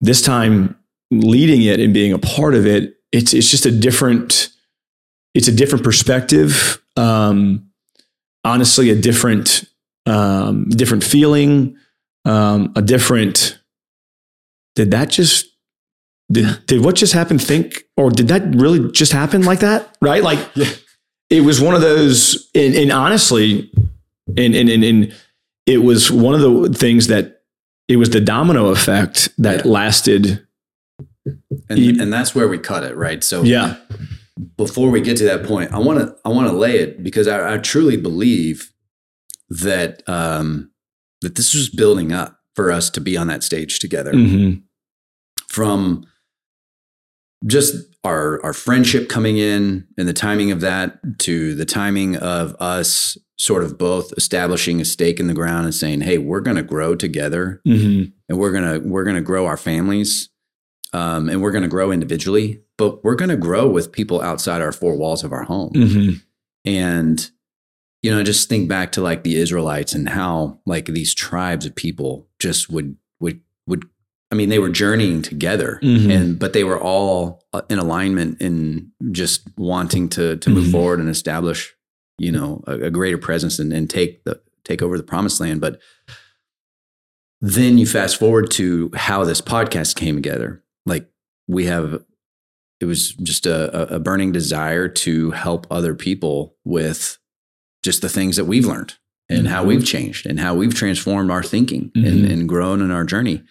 this time leading it and being a part of it, it's it's just a different, it's a different perspective. Um, honestly, a different, um, different feeling, um, a different. Did that just? Did, did what just happen think or did that really just happen like that right like it was one of those and, and honestly and, and and and it was one of the things that it was the domino effect that Yeah. lasted And, and that's where we cut it, right? So yeah before we get to that point, I want to I want to lay it because I, I truly believe that um, that this was building up for us to be on that stage together. Mhm. From just our our friendship coming in and the timing of that to the timing of us sort of both establishing a stake in the ground and saying, "Hey, we're going to grow together Mhm. and we're gonna we're gonna grow our families um, and we're gonna grow individually but we're gonna grow with people outside our four walls of our home Mhm. and you know just think back to like the israelites and how like these tribes of people just would would would i mean they were journeying together Mhm. and but they were all uh, in alignment in just wanting to to move Mhm. forward and establish you know a, a greater presence and, and take the take over the promised land but then you fast forward to how this podcast came together. Like we have, it was just a, a- burning desire to help other people with just the things that we've learned and how Mhm. we've changed and how we've transformed our thinking and, Mhm. and grown in our journey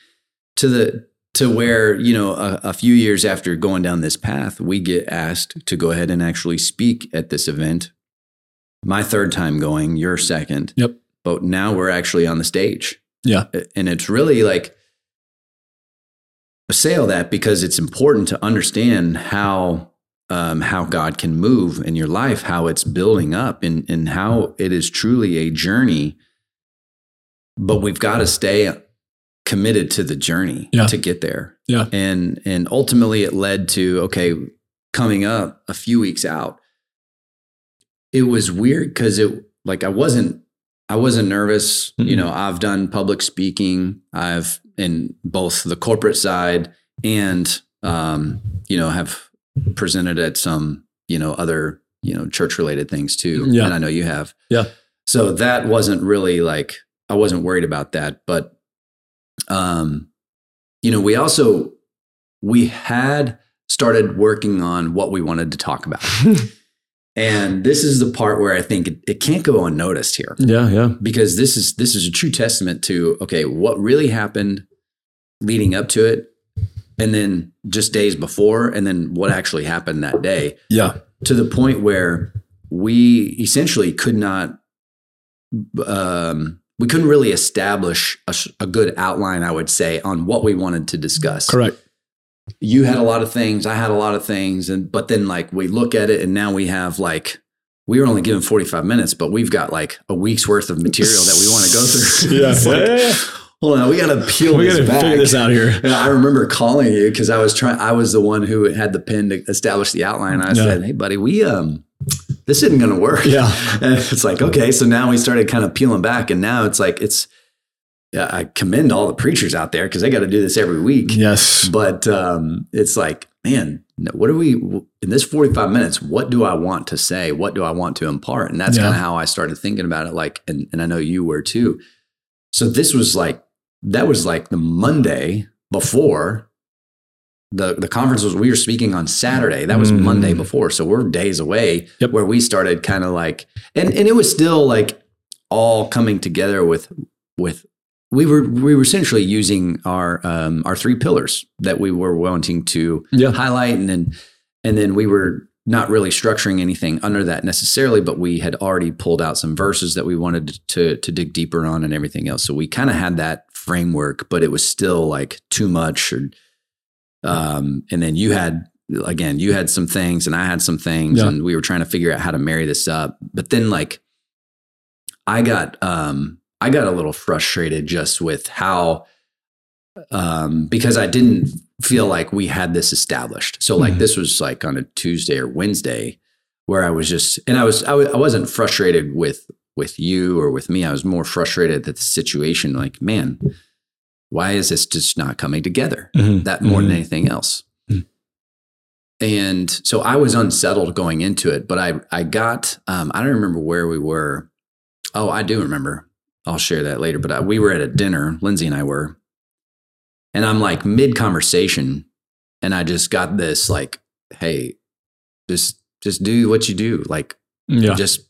to the to where you know a, a few years after going down this path we get asked to go ahead and actually speak at this event my third time going your second Yep. but now we're actually on the stage Yeah. and it's really like say all that because it's important to understand how um, how God can move in your life, how it's building up, and and how it is truly a journey. But we've got to stay committed to the journey Yeah. to get there. Yeah. and and ultimately it led to okay, coming up a few weeks out. It was weird because it like I wasn't I wasn't nervous. You Mm-mm. know, I've done public speaking. I've in both the corporate side and um, you know, have presented at some, you know, other, you know, church related things too. Yeah. And I know you have. Yeah. So that wasn't really like I wasn't worried about that. But um, you know, we also we had started working on what we wanted to talk about. And this is the part where I think it, it can't go unnoticed here Yeah, yeah. because this is this is a true testament to okay, what really happened leading up to it, and then just days before, and then what actually happened that day Yeah. to the point where we essentially could not um, we couldn't really establish a good outline i would say on what we wanted to discuss Correct. You had a lot of things i had a lot of things and but then like we look at it and now we have like we were only given 45 minutes but we've got like a week's worth of material that we want to go through Yeah. Like, Yeah, yeah, hold on we got to peel We this got to back figure this out here. yeah, I remember calling you because I was trying. I was the one who had the pen to establish the outline. I Yeah. said, "Hey, buddy, we um, this isn't going to work." Yeah. and it's like okay. So now we started kind of peeling back, and now it's like it's. I commend all the preachers out there because they got to do this every week. Yes. But um, it's like, man, what are we in this forty-five minutes? What do I want to say? What do I want to impart? And that's Yeah. kind of how I started thinking about it. Like, and, and I know you were too. So this was like that was like the Monday before the the conference was. We were speaking on Saturday. That was Mm. Monday before. So we're days away Yep. where we started kind of like, and and it was still like all coming together with with we were we were essentially using our um, our three pillars that we were wanting to Yeah. highlight and then and then we were not really structuring anything under that necessarily but we had already pulled out some verses that we wanted to to dig deeper on and everything else so we kind of had that framework but it was still like too much or um and then you had again you had some things and I had some things Yeah. and we were trying to figure out how to marry this up but then like I got um I got a little frustrated just with how um because I didn't feel like we had this established. So like Mhm. this was like on a Tuesday or Wednesday where I was just and I was I, w- I wasn't frustrated with with you or with me. I was more frustrated at the situation like man, why is this just not coming together? Mhm. That more than Mhm. anything else. Mhm. And so I was unsettled going into it, but I I got um I don't remember where we were. Oh, I do remember. I'll share that later. But I, we were at a dinner, Lindsay and I were, and I'm like mid conversation, and I just got this like, hey, just just do what you do, like Yeah. just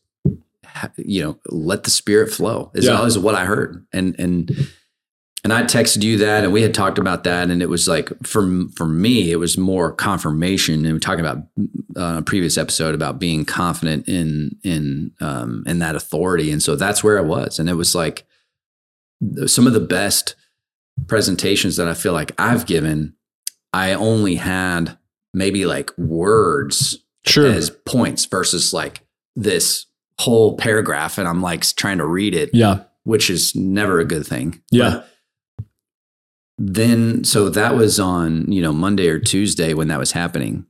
you know let the spirit flow. Is, Yeah. is what I heard, and and and I texted you that, and we had talked about that, and it was like for for me, it was more confirmation. And we talked about uh, a previous episode about being confident in in um, in that authority, and so that's where I was, and it was like some of the best presentations that I feel like I've given. I only had maybe like words Sure. as points versus like this whole paragraph, and I'm like trying to read it Yeah. which is never a good thing. Yeah. But then, so that was on, you know, Monday or Tuesday when that was happening.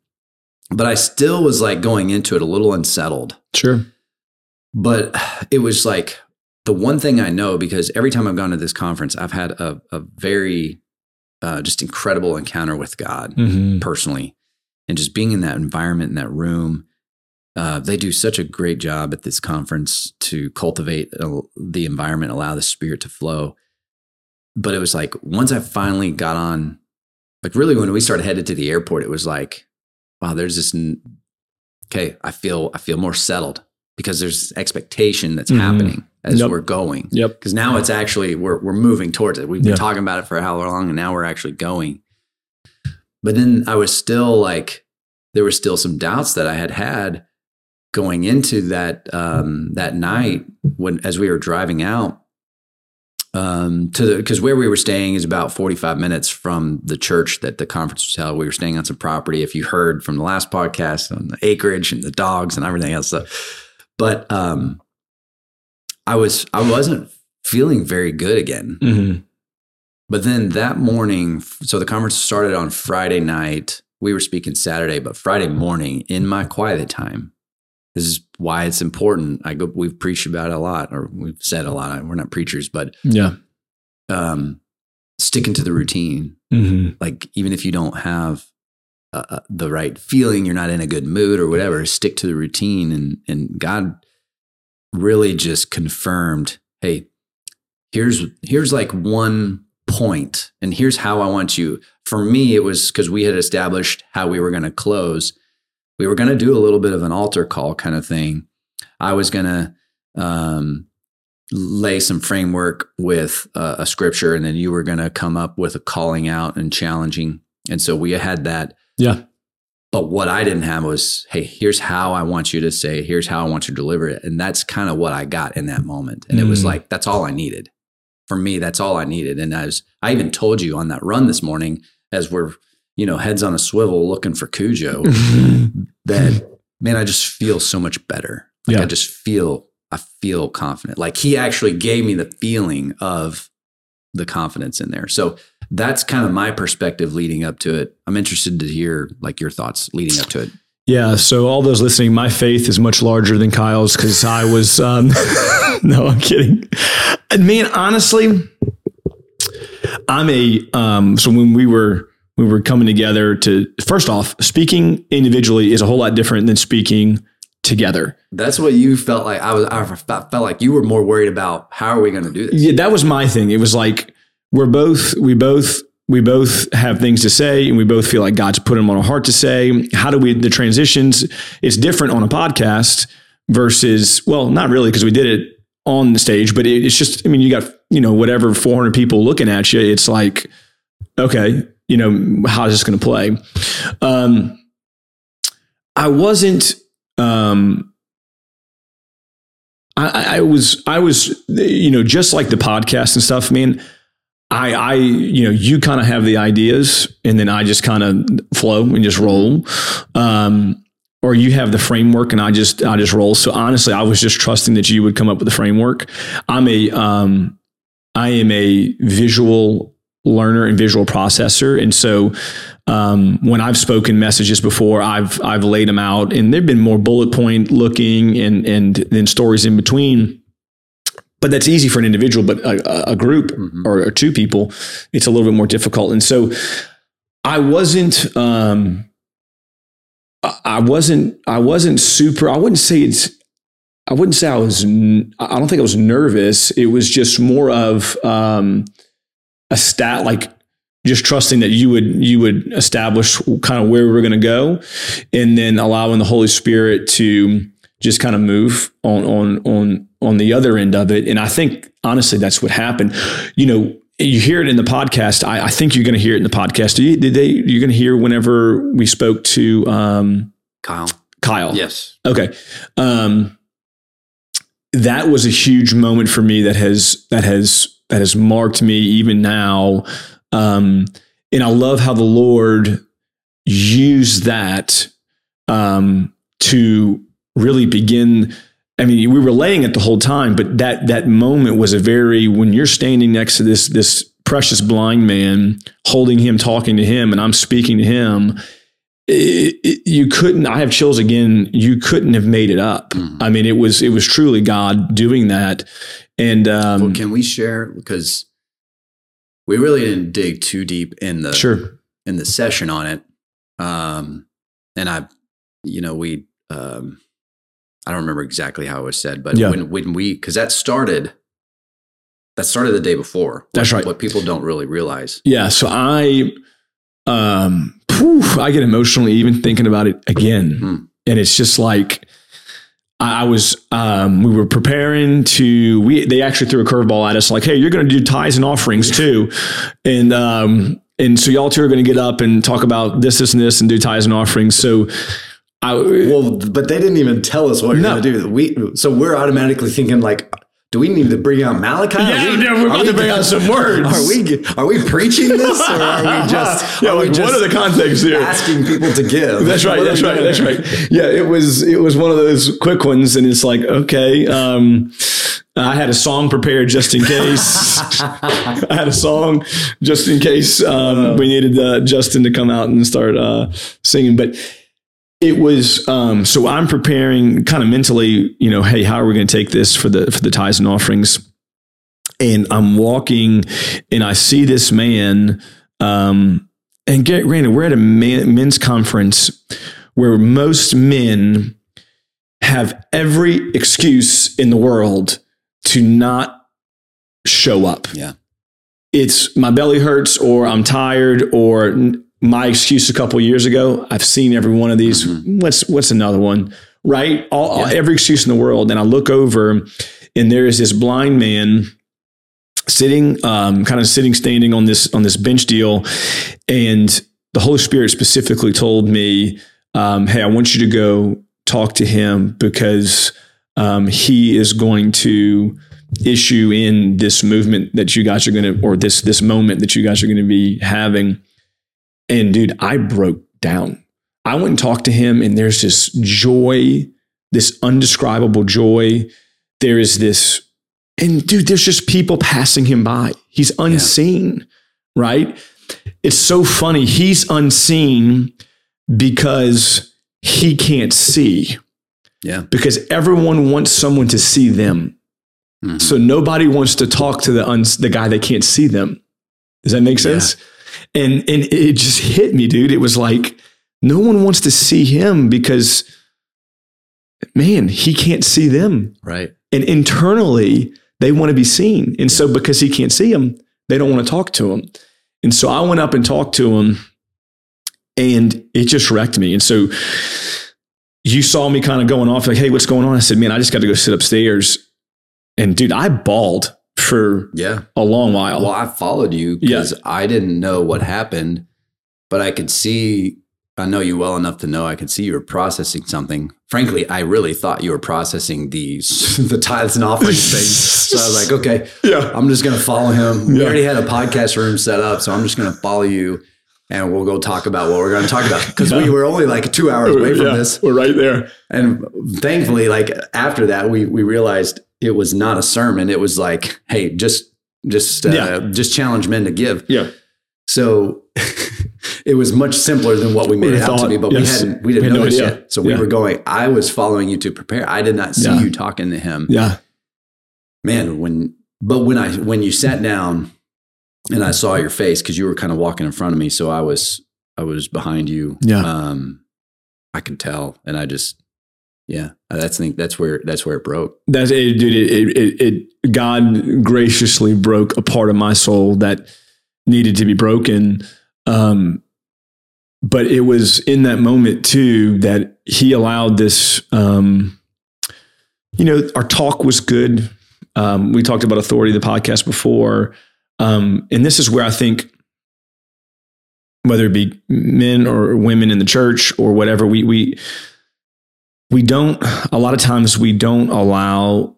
But I still was like going into it a little unsettled. Sure. But it was like the one thing I know because every time I've gone to this conference, I've had a, a very uh, just incredible encounter with God hmm personally. And just being in that environment, in that room, uh, they do such a great job at this conference to cultivate uh, the environment, allow the spirit to flow. But it was like once I finally got on, like really when we started headed to the airport, it was like, wow, there's this. n- Okay, I feel I feel more settled because there's expectation that's Mhm. happening as Yep. we're going Yep. because now it's actually we're we're moving towards it. We've been Yeah. talking about it for how long, and now we're actually going. But then I was still like, there were still some doubts that I had had going into that um, that night when as we were driving out um, to the because where we were staying is about forty five minutes from the church that the conference was held. We were staying on some property. If you heard from the last podcast on the acreage and the dogs and everything else, so, but um, I was I wasn't feeling very good again. hmm But then that morning, so the conference started on Friday night. We were speaking Saturday, but Friday morning in my quiet time. This is why it's important. I go, we've preached about it a lot, or we've said a lot. We're not preachers, but Yeah. um, sticking to the routine. hmm Like even if you don't have uh, uh, the right feeling, you're not in a good mood or whatever. Stick to the routine, and and God really just confirmed, hey, here's here's like one point, and here's how I want you. For me, it was because we had established how we were going to close. We we were going to do a little bit of an altar call kind of thing. I was going to um, lay some framework with uh, a scripture, and then you were going to come up with a calling out and challenging. And so we had that. Yeah. But what I didn't have was, hey, here's how I want you to say, here's how I want you to deliver it. And that's kind of what I got in that moment. And mm. it was mm. like, that's all I needed. For me, that's all I needed. And I was, I even told you on that run this morning, as we're, you know, heads on a swivel looking for Cujo, that man, I just feel so much better. Like yeah. I just feel, I feel confident. Like he actually gave me the feeling of the confidence in there. So that's kind of my perspective leading up to it. I'm interested to hear like your thoughts leading up to it. Yeah. So all those listening, my faith is much larger than Kyle's because I was, um, no, I'm kidding. I mean, honestly, I'm a, um, so when we were, we were coming together to, first off, speaking individually is a whole lot different than speaking together. That's what you felt like. I was, I felt like you were more worried about how are we going to do this? Yeah. That was my thing. It was like, we're both we both we both have things to say and we both feel like God's put them on our heart to say. How do we the transitions? It's different on a podcast versus well, not really because we did it on the stage, but it's just I mean you got you know whatever 400 people looking at you. It's like okay, you know how is this going to play? Um, I wasn't. Um, I, I was, I was, you know, just like the podcast and stuff. I mean, I, I, you know, you kind of have the ideas and then I just kind of flow and just roll. Um, or you have the framework and I just, I just roll. So honestly, I was just trusting that you would come up with the framework. I'm a, um, I am a visual learner and visual processor. And so, um, when I've spoken messages before, I've, I've laid them out and they've been more bullet point looking and, and then stories in between but that's easy for an individual, but a, a group mm-hmm. or, or, two people, it's a little bit more difficult. And so I wasn't, um, I wasn't, I wasn't super, I wouldn't say it's, I wouldn't say I was, I don't think I was nervous. It was just more of, um, a stat, like just trusting that you would, you would establish kind of where we were going to go and then allowing the Holy Spirit to just kind of move on, on, on, on the other end of it. And I think honestly, that's what happened. You know, you hear it in the podcast. I, I think you're going to hear it in the podcast. You, did they? You're going to hear whenever we spoke to um, Kyle. Kyle. Yes. Okay. Um, that was a huge moment for me. That has that has that has marked me even now. Um, and I love how the Lord used that um, to really begin I mean, we were laying it the whole time, but that that moment was a very when you're standing next to this this precious blind man, holding him, talking to him, and I'm speaking to him. It, it, you couldn't. I have chills again. You couldn't have made it up. Mm-hmm. I mean, it was it was truly God doing that. And um, well, can we share because we really didn't dig too deep in the sure in the session on it. Um, and I, you know, we um, I don't remember exactly how it was said, but yeah. when when we because that started that started the day before. That's what, right. What people don't really realize. Yeah. So I um I get emotional even thinking about it again. Hmm. And it's just like I was um, we were preparing to we they actually threw a curveball at us like hey you're going to do tithes and offerings too and um and so y'all two are going to get up and talk about this this and this and do tithes and offerings so I, well, but they didn't even tell us what you're no. going to do. We so we're automatically thinking like, do we need to bring out Malachi? Yeah, we, are about we, to bring out some words. Are we are we preaching this, or are we just? yeah, like, just what are the contexts here? Asking people to give. That's right. that's right. That's right. Yeah, it was it was one of those quick ones, and it's like okay. Um, I had a song prepared just in case. I had a song just in case um, we needed uh, Justin to come out and start uh, singing, but it was um, so I'm preparing kind of mentally, you know, hey, how are we going to take this for the for the tithes and offerings? And I'm walking, and I see this man. Um, and get granted, we're at a man, men's conference where most men have every excuse in the world to not show up. Yeah. It's my belly hurts, or I'm tired, or my excuse a couple years ago. I've seen every one of these. Mm-hmm. What's what's another one? Right? All, yeah. every excuse in the world. And I look over, and there is this blind man sitting, um, kind of sitting, standing on this on this bench deal, and the Holy Spirit specifically told me, um, "Hey, I want you to go talk to him because um, he is going to." issue in this movement that you guys are going to or this this moment that you guys are going to be having and dude, I broke down. I went and talked to him, and there's this joy, this undescribable joy. There is this, and dude, there's just people passing him by. He's unseen, yeah. right? It's so funny. He's unseen because he can't see. Yeah. Because everyone wants someone to see them. Mm-hmm. So nobody wants to talk to the uns- the guy that can't see them. Does that make sense? Yeah. And and it just hit me, dude. It was like no one wants to see him because man, he can't see them. Right. And internally, they want to be seen. And so because he can't see them, they don't want to talk to him. And so I went up and talked to him and it just wrecked me. And so you saw me kind of going off like, hey, what's going on? I said, man, I just got to go sit upstairs. And dude, I bawled for yeah a long while. Well, I followed you because yeah. I didn't know what happened, but I could see. I know you well enough to know I could see you were processing something. Frankly, I really thought you were processing the the tithes and offerings thing. So I was like, okay, yeah, I'm just going to follow him. We already had a podcast room set up, so I'm just going to follow you and we'll go talk about what we're going to talk about because yeah. we were only like two hours away from yeah, this. We're right there. And thankfully, like after that, we we realized it was not a sermon. It was like, hey, just just uh, yeah. just challenge men to give. Yeah. So it was much simpler than what we made it out to be, but yes. we hadn't we didn't we know this yet. So we were going. I was following you to prepare. I did not see yeah. you talking to him. Yeah. Man, when but when I when you sat down and I saw your face because you were kind of walking in front of me, so I was I was behind you. Yeah. Um, I could tell, and I just yeah, uh, that's the, that's where that's where it broke. That's it, dude. It, it, it, God graciously broke a part of my soul that needed to be broken. Um, but it was in that moment too that He allowed this. Um, you know, our talk was good. Um, we talked about authority, the podcast before, um, and this is where I think whether it be men or women in the church or whatever, we we we don't a lot of times we don't allow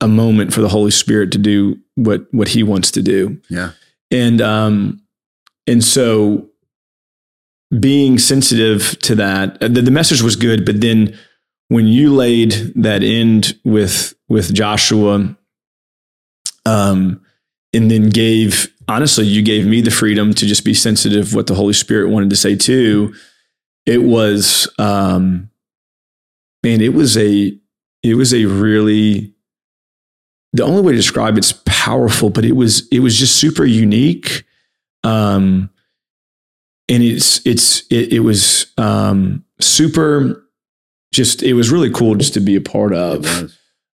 a moment for the holy spirit to do what what he wants to do. Yeah. And um and so being sensitive to that the, the message was good but then when you laid that end with with joshua um and then gave honestly you gave me the freedom to just be sensitive what the holy spirit wanted to say too it was um man, it was a it was a really the only way to describe it's powerful, but it was it was just super unique. Um, and it's it's it, it was um, super just it was really cool just to be a part of.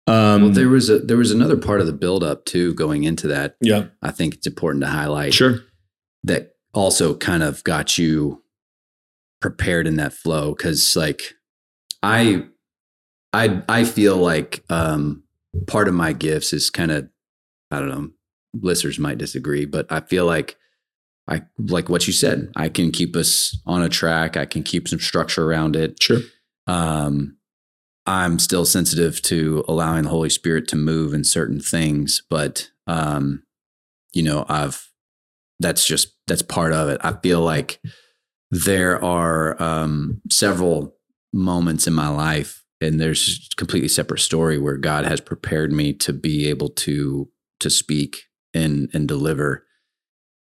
Um, well, there was a there was another part of the build up too going into that. Yeah, I think it's important to highlight. Sure, that also kind of got you prepared in that flow because like I I I feel like um, part of my gifts is kind of I don't know. Listeners might disagree, but I feel like I like what you said. I can keep us on a track. I can keep some structure around it. Sure. Um, I'm still sensitive to allowing the Holy Spirit to move in certain things, but um, you know, I've that's just that's part of it. I feel like there are um, several moments in my life and there's a completely separate story where God has prepared me to be able to to speak and and deliver.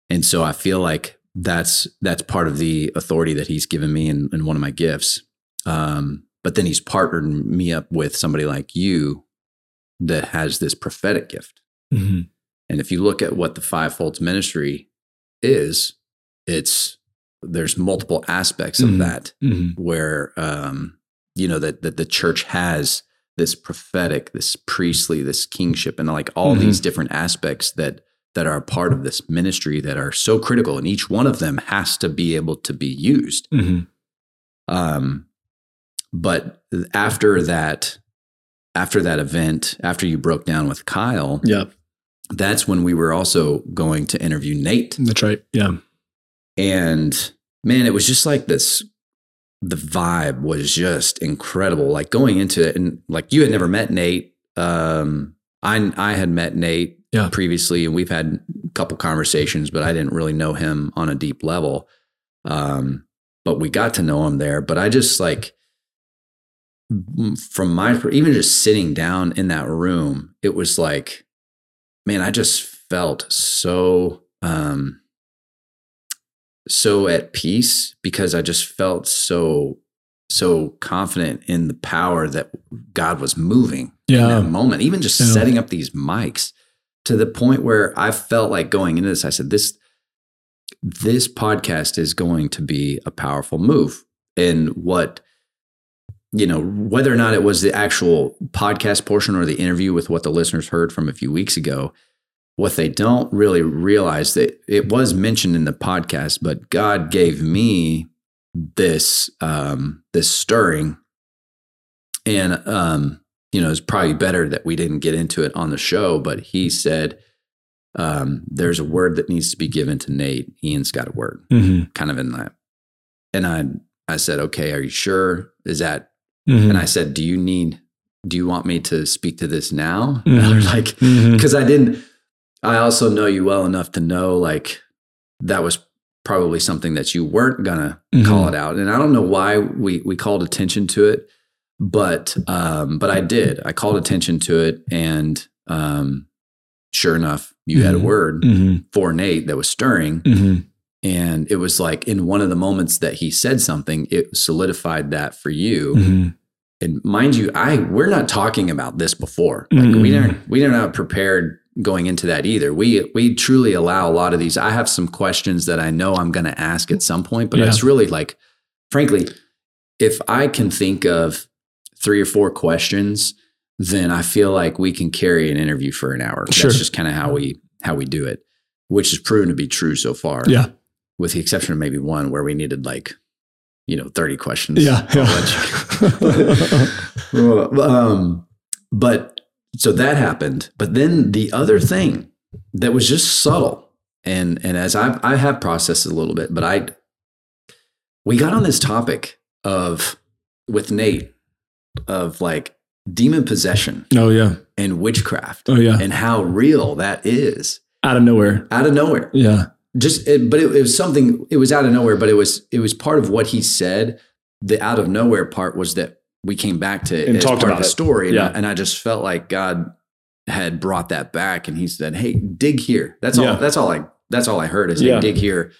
And so I feel like that's that's part of the authority that he's given me in, in one of my gifts. Um, but then he's partnered me up with somebody like you that has this prophetic gift. Mm-hmm. And if you look at what the fivefold ministry is, it's there's multiple aspects mm-hmm. of that mm-hmm. where um, you know that that the church has this prophetic, this priestly, this kingship, and like all mm-hmm. these different aspects that that are a part of this ministry that are so critical, and each one of them has to be able to be used. hmm Um, but after that, after that event, after you broke down with Kyle, Yeah, that's when we were also going to interview Nate. that's right. Yeah. And man, it was just like this. The vibe was just incredible. Like going into it, and like you had never met Nate. Um, I I had met Nate Yeah. previously, and we've had a couple conversations, but I didn't really know him on a deep level. Um, but we got to know him there. But I just like from my even just sitting down in that room, it was like, man, I just felt so um so at peace because I just felt so so confident in the power that God was moving in Yeah. that moment. Even just Yeah. setting up these mics to the point where I felt like going into this, I said, this this podcast is going to be a powerful move. And what you know, whether or not it was the actual podcast portion or the interview with what the listeners heard from a few weeks ago, what they don't really realize that it was mentioned in the podcast, but God gave me this um, this stirring, and um, you know, it's probably better that we didn't get into it on the show. But he said, um, "There's a word that needs to be given to Nate. Ian's got a word." hmm Kind of in that, and I I said, "Okay, are you sure? Is that hmm and I said, "Do you need? Do you want me to speak to this now?" Mhm. They're like, because I didn't. I also know you well enough to know like that was probably something that you weren't gonna Mhm. call it out, and I don't know why we we called attention to it, but um, but I did. I called attention to it, and um, sure enough, you had a Mhm. word hmm for Nate that was stirring, hmm and it was like in one of the moments that he said something, it solidified that for you hmm and mind you, I we're not talking about this before. Like we didn't we are not prepared going into that either. We we truly allow a lot of these. I have some questions that I know I'm going to ask at some point, but Yeah. it's really like, frankly, if I can think of three or four questions, then I feel like we can carry an interview for an hour. Sure. That's just kind of how we how we do it, which has proven to be true so far. Yeah. with the exception of maybe one where we needed like, you know, thirty questions. Yeah. I'll let you- well, um, but so that happened. But then the other thing that was just subtle, and and as I I have processed it a little bit, but I we got on this topic of with Nate of like demon possession oh yeah. and witchcraft Oh yeah. and how real that is Out of nowhere. out of nowhere Yeah. just it, but it, it was something it was out of nowhere but it was it was part of what he said the out of nowhere part was that we came back to And talked about the story and, Yeah. I, and I just felt like god had brought that back and he said hey dig here that's all Yeah. that's all i that's all i heard is Yeah. hey, dig here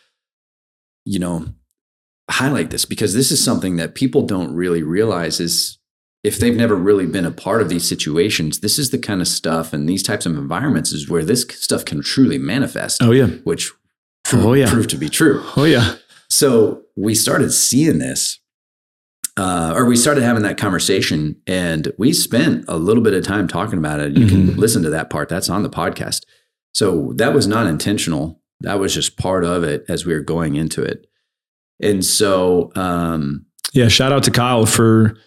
you know highlight this because this is something that people don't really realize is if they've never really been a part of these situations this is the kind of stuff and these types of environments is where this stuff can truly manifest Oh yeah. which Oh, yeah. proved to be true. Oh yeah. So we started seeing this, uh, or we started having that conversation, and we spent a little bit of time talking about it. You can Mhm. listen to that part; that's on the podcast. So that was not intentional. That was just part of it as we were going into it. And so, um, Yeah. Shout out to Kyle for,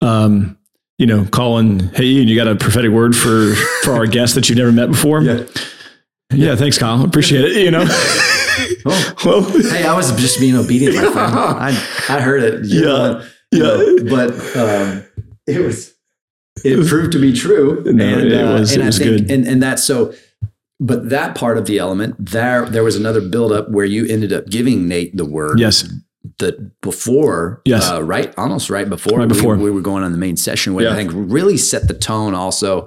um, you know, calling. Hey, Ian, you got a prophetic word for for our guest that you've never met before? Yeah. Yeah. Thanks, Kyle. Appreciate it. You know. oh, well. hey, I was just being obedient, my friend. I I heard it. You Yeah. know, Yeah. know, but um, it was it proved to be true, No, and it uh, was- and it I was think good. and and that's so. But that part of the element there, there was another buildup where you ended up giving Nate the word. Yes. that before, Yes. uh, right, almost right before, Right we- before. we, were going on the main session, which Yeah. I think really set the tone also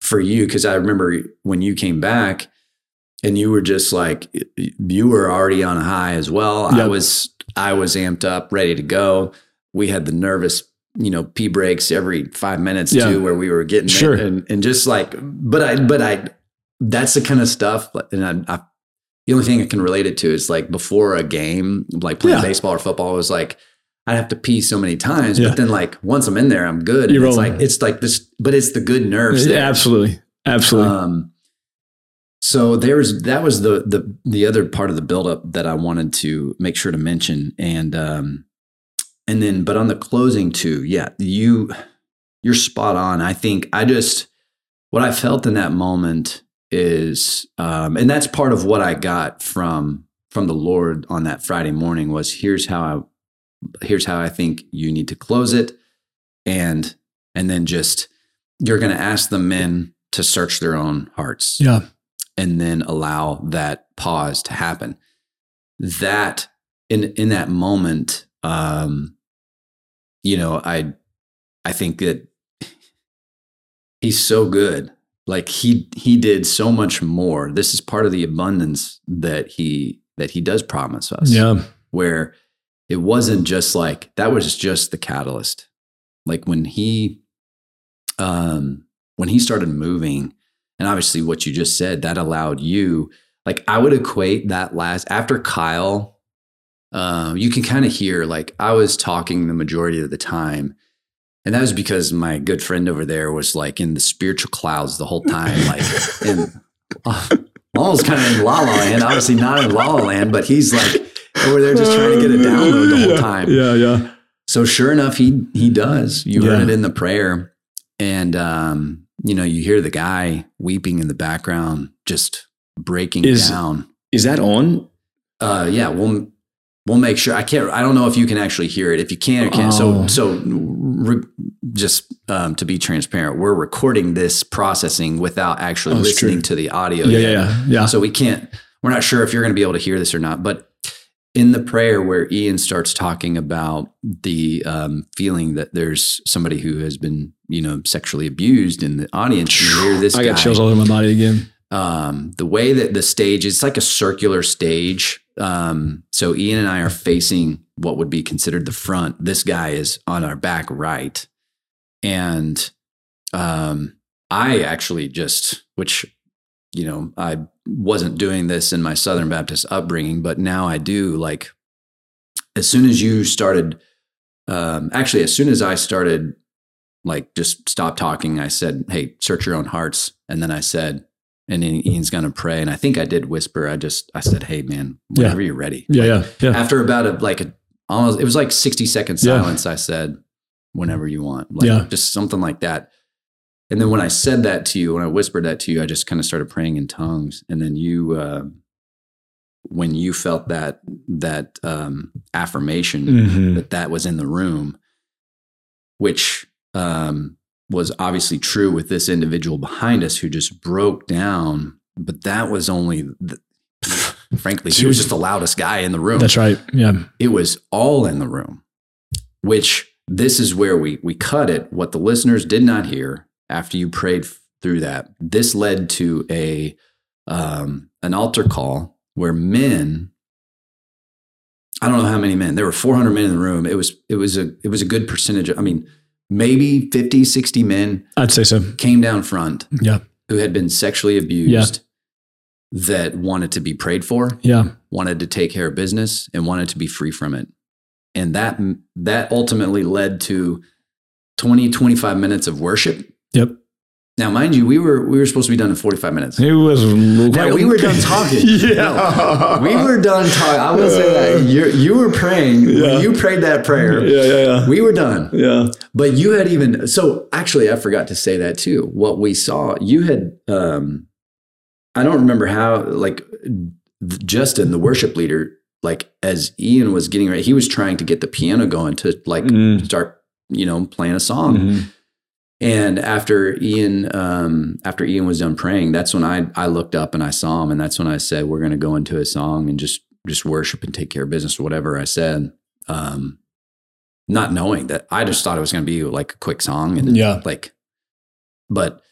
for you. Because I remember when you came back, and you were just like you were already on a high as well. I was I was amped up, ready to go. We had the nervous, you know, pee breaks every five minutes Yeah. too, where we were getting Sure. and and just like, but I but I that's the kind of stuff. And I, I the only thing I can relate it to is like before a game, like playing Yeah. baseball or football, it was like I have to pee so many times, Yeah. but then like once I'm in there, I'm good. You're it's rolling. like it's like this, but it's the good nerves. Yeah, there. absolutely. Absolutely. Um, So there's that was the the the other part of the buildup that I wanted to make sure to mention, and um, and then but on the closing too, yeah, you you're spot on. I think I just what I felt in that moment is, um, and that's part of what I got from from the Lord on that Friday morning was here's how I here's how I think you need to close it, and and then just you're going to ask the men to search their own hearts. Yeah and then allow that pause to happen. That in in that moment, um, you know, I I think that he's so good. Like he he did so much more. This is part of the abundance that he that he does promise us. Yeah. Where it wasn't just like that was just the catalyst. Like when he um when he started moving and obviously what you just said that allowed you like i would equate that last after kyle uh, you can kind of hear like i was talking the majority of the time and that was because my good friend over there was like in the spiritual clouds the whole time like in uh, almost kind of in la la land obviously not in la la land but he's like over there just trying to get a download the whole time yeah yeah so sure enough he he does you yeah. heard it in the prayer and um you know, you hear the guy weeping in the background, just breaking is, down. Is that on? Uh, yeah, we'll we'll make sure. I can't. I don't know if you can actually hear it. If you can or can't. Oh. So so re, just um, to be transparent, we're recording this processing without actually oh, listening true. to the audio. Yeah, yeah, yeah, yeah. So we can't. We're not sure if you're going to be able to hear this or not, but in the prayer where Ian starts talking about the um, feeling that there's somebody who has been, you know, sexually abused in the audience, you hear this. I guy, got chills all over my body again. Um, the way that the stage, it's like a circular stage. Um, so Ian and I are facing what would be considered the front. This guy is on our back right, and um, I actually just, which you know, I wasn't doing this in my Southern Baptist upbringing, but now I do. Like, as soon as you started, um, actually, as soon as I started, like, just stop talking, I said, Hey, search your own hearts. And then I said, and then Ian's going to pray. And I think I did whisper. I just, I said, Hey, man, whenever yeah. you're ready. Yeah, like, yeah. Yeah. After about a, like a, almost, it was like 60 second silence. Yeah. I said, whenever you want. Like, yeah. Just something like that. And then when I said that to you, when I whispered that to you, I just kind of started praying in tongues. And then you, uh, when you felt that that um, affirmation mm-hmm. that that was in the room, which um, was obviously true with this individual behind us who just broke down, but that was only. The, frankly, he was just the loudest guy in the room. That's right. Yeah, it was all in the room. Which this is where we we cut it. What the listeners did not hear after you prayed through that, this led to a um, an altar call where men I don't know how many men. There were 400 men in the room. It was it was a it was a good percentage. I mean, maybe 50, 60 men. I'd say so. Came down front. Yeah. Who had been sexually abused. Yeah. That wanted to be prayed for. Yeah. Wanted to take care of business and wanted to be free from it. And that that ultimately led to 20 25 minutes of worship Yep. Now, mind you, we were we were supposed to be done in forty five minutes. It was. Now, we were done talking. yeah, no, we were done talking. I will say that you you were praying. Yeah. you prayed that prayer. Yeah, yeah, yeah. We were done. Yeah, but you had even so. Actually, I forgot to say that too. What we saw, you had. um I don't remember how. Like Justin, the worship leader, like as Ian was getting ready, he was trying to get the piano going to like mm. start, you know, playing a song. Mm-hmm and after Ian, um, after Ian was done praying, that's when I I looked up and I saw him, and that's when I said, "We're going to go into a song and just just worship and take care of business, or whatever." I said, um, not knowing that I just thought it was going to be like a quick song, and yeah, like, but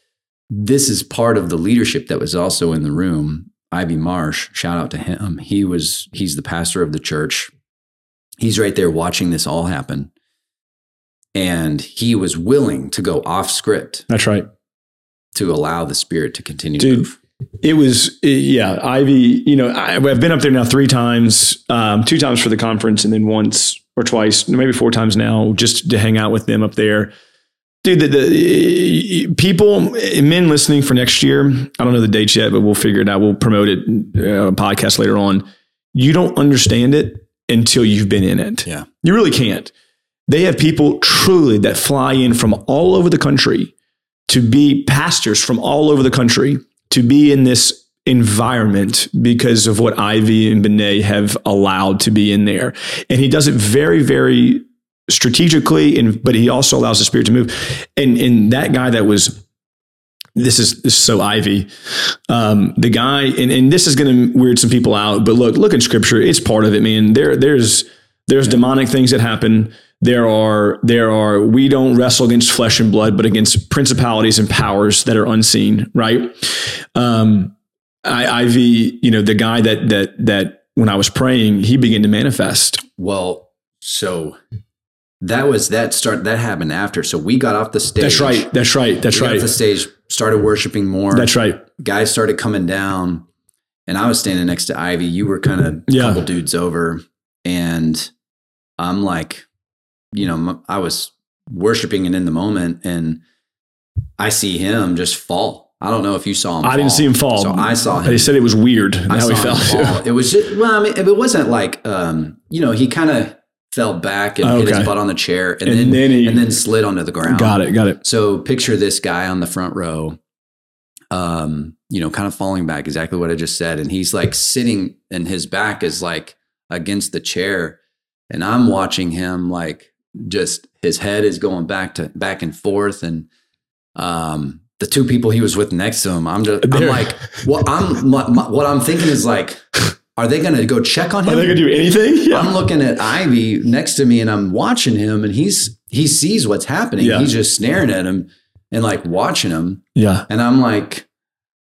this is part of the leadership that was also in the room. Ivy Marsh, shout out to him. He was he's the pastor of the church. He's right there watching this all happen and he was willing to go off script. That's right. To allow the spirit to continue Dude, to move. It was, yeah, Ivy, you know, I, have been up there now three times, um, two times for the conference and then once or twice, maybe four times now, just to hang out with them up there. dude, the, the people, men listening for next year, I don't know the dates yet, but we'll figure it out. We'll promote it, uh, podcast later on. You don't understand it until you've been in it. Yeah. You really can't. They have people truly that fly in from all over the country to be pastors from all over the country to be in this environment because of what Ivy and Benet have allowed to be in there. And he does it very, very strategically, and but he also allows the spirit to move. And and that guy that was this is this is so Ivy. Um, the guy, and, and this is going to weird some people out, but look, look in scripture. It's part of it, man. There, there's there's demonic things that happen. There are there are we don't wrestle against flesh and blood, but against principalities and powers that are unseen, right? Um, I, Ivy, you know, the guy that that that when I was praying, he began to manifest. Well, so that was that start that happened after. So we got off the stage. That's right. That's right. That's right. off the stage, started worshiping more. That's right. Guys started coming down, and I was standing next to Ivy. You were kind of a Yeah. couple dudes over, and I'm like, you know, I was worshiping and in the moment, and I see him just fall. I don't know if you saw him. I didn't see him fall. So I saw him. They said it was weird how he fell. It was just well, I mean, it wasn't like um, you know, he kind of fell back and hit Okay. his butt on the chair, and, And then, then he- and then slid onto the ground. got it. Got it. So picture this guy on the front row, um, you know, kind of falling back, exactly what I just said, and he's like sitting, and his back is like against the chair, and I'm watching him like just his head is going back to back and forth, and um, the two people he was with next to him, I'm just, I'm They're- like, what I'm, my, my- what I'm thinking is like, are they going to go check on him? Are they gonna do anything? I'm looking at Ivy next to me and I'm watching him and he's he sees what's happening. Yeah. He's just staring at him and like watching him. Yeah. And I'm like,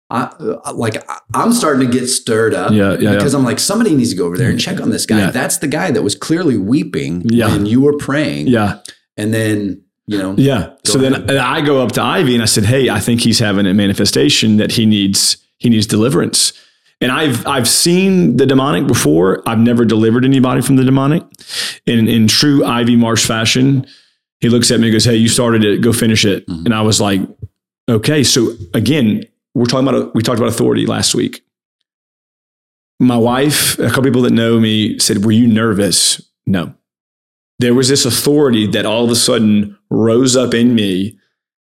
I uh, like I'm starting to get stirred up. Yeah, yeah, Because I'm like, somebody needs to go over there and check on this guy. Yeah. That's the guy that was clearly weeping Yeah. when you were praying. Yeah. And then, you know, Yeah. so then ahead. and I go up to Ivy and I said, "Hey, I think he's having a manifestation that he needs he needs deliverance." And I've I've seen the demonic before. I've never delivered anybody from the demonic. In in true Ivy Marsh fashion, he looks at me and goes, "Hey, you started it. Go finish it." Mhm. And I was like, "Okay." So again, we're talking about we talked about authority last week. My wife, a couple people that know me said, "Were you nervous?" No there was this authority that all of a sudden rose up in me.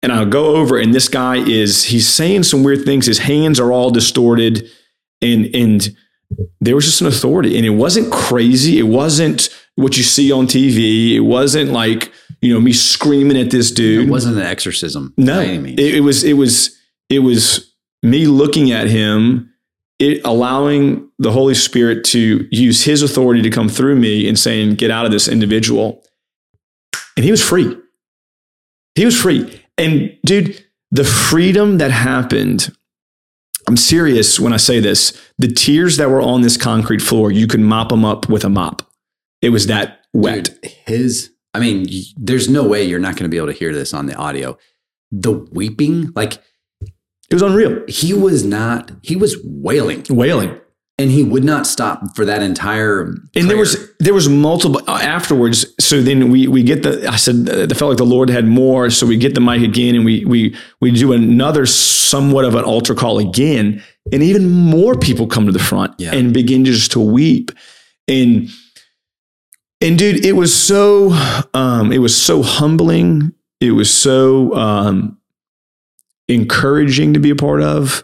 And I'll go over, and this guy is, he's saying some weird things. His hands are all distorted. And, and there was just an authority. And it wasn't crazy. It wasn't what you see on TV. It wasn't like, you know, me screaming at this dude. it wasn't an exorcism. No, by any means. it, it was it was it was me looking at him, it allowing the Holy Spirit to use His authority to come through me and saying, "Get out of this individual," and he was free. He was free, and dude, the freedom that happened. I'm serious when I say this. The tears that were on this concrete floor, you could mop them up with a mop. It was that wet. Dude, his, I mean, there's no way you're not going to be able to hear this on the audio. The weeping, like It was unreal. he was not, he was wailing Wailing. and he would not stop for that entire. and there was there was multiple uh, afterwards so then we we get the i said uh, I felt like the lord had more so we get the mic again and we we we do another somewhat of an altar call again and even more people come to the front Yeah. and begin just to weep and and dude it was so um it was so humbling it was so um encouraging to be a part of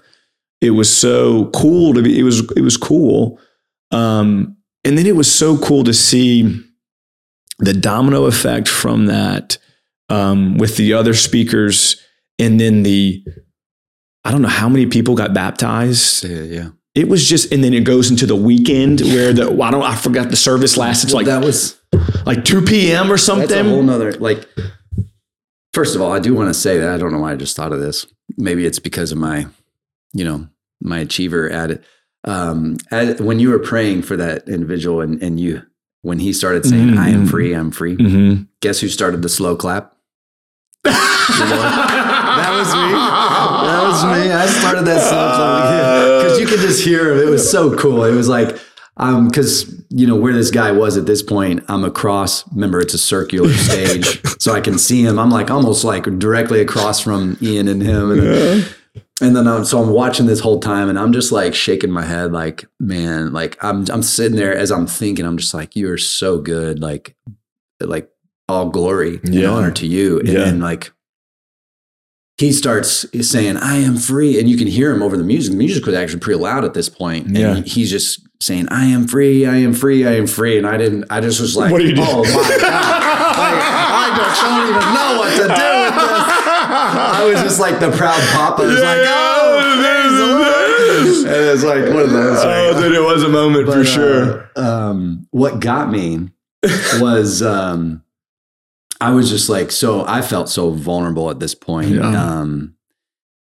it was so cool to be it was it was cool um and then it was so cool to see the domino effect from that um, with the other speakers and then the i don't know how many people got baptized yeah, yeah. it was just and then it goes into the weekend where the i don't i forgot the service lasted Well, like that was like 2 p.m or that's a something whole nother like. First of all, I do want to say that I don't know why I just thought of this. Maybe it's because of my, you know, my achiever added. Um, as, when you were praying for that individual and, and you, when he started saying, I am Mhm. free, I'm free, mm-hmm. guess who started the slow clap? That was me. That was me. I started that slow clap because you could just hear him. It was so cool. It was like um, because you know where this guy was at this point, I'm across. Remember, it's a circular stage, so I can see him. I'm like almost like directly across from Ian and him, and then, and then I'm so I'm watching this whole time, and I'm just like shaking my head, like man, like I'm I'm sitting there as I'm thinking, I'm just like you are so good, like like all glory and Yeah. honor to you, and Yeah. then like he starts saying, I am free. And you can hear him over the music. The music was actually pretty loud at this point. And Yeah. he's just saying, I am free, I am free, I am free. And I didn't, I just was like, What do you do? oh my God. Like, I just don't even know what to do with this. I was just like the proud papa. Was like, oh, praise the Lord. And it's like one of those. Oh, dude, it was a moment for sure. uh, um, what got me was um, I was just like, so I felt so vulnerable at this point. Yeah. Um,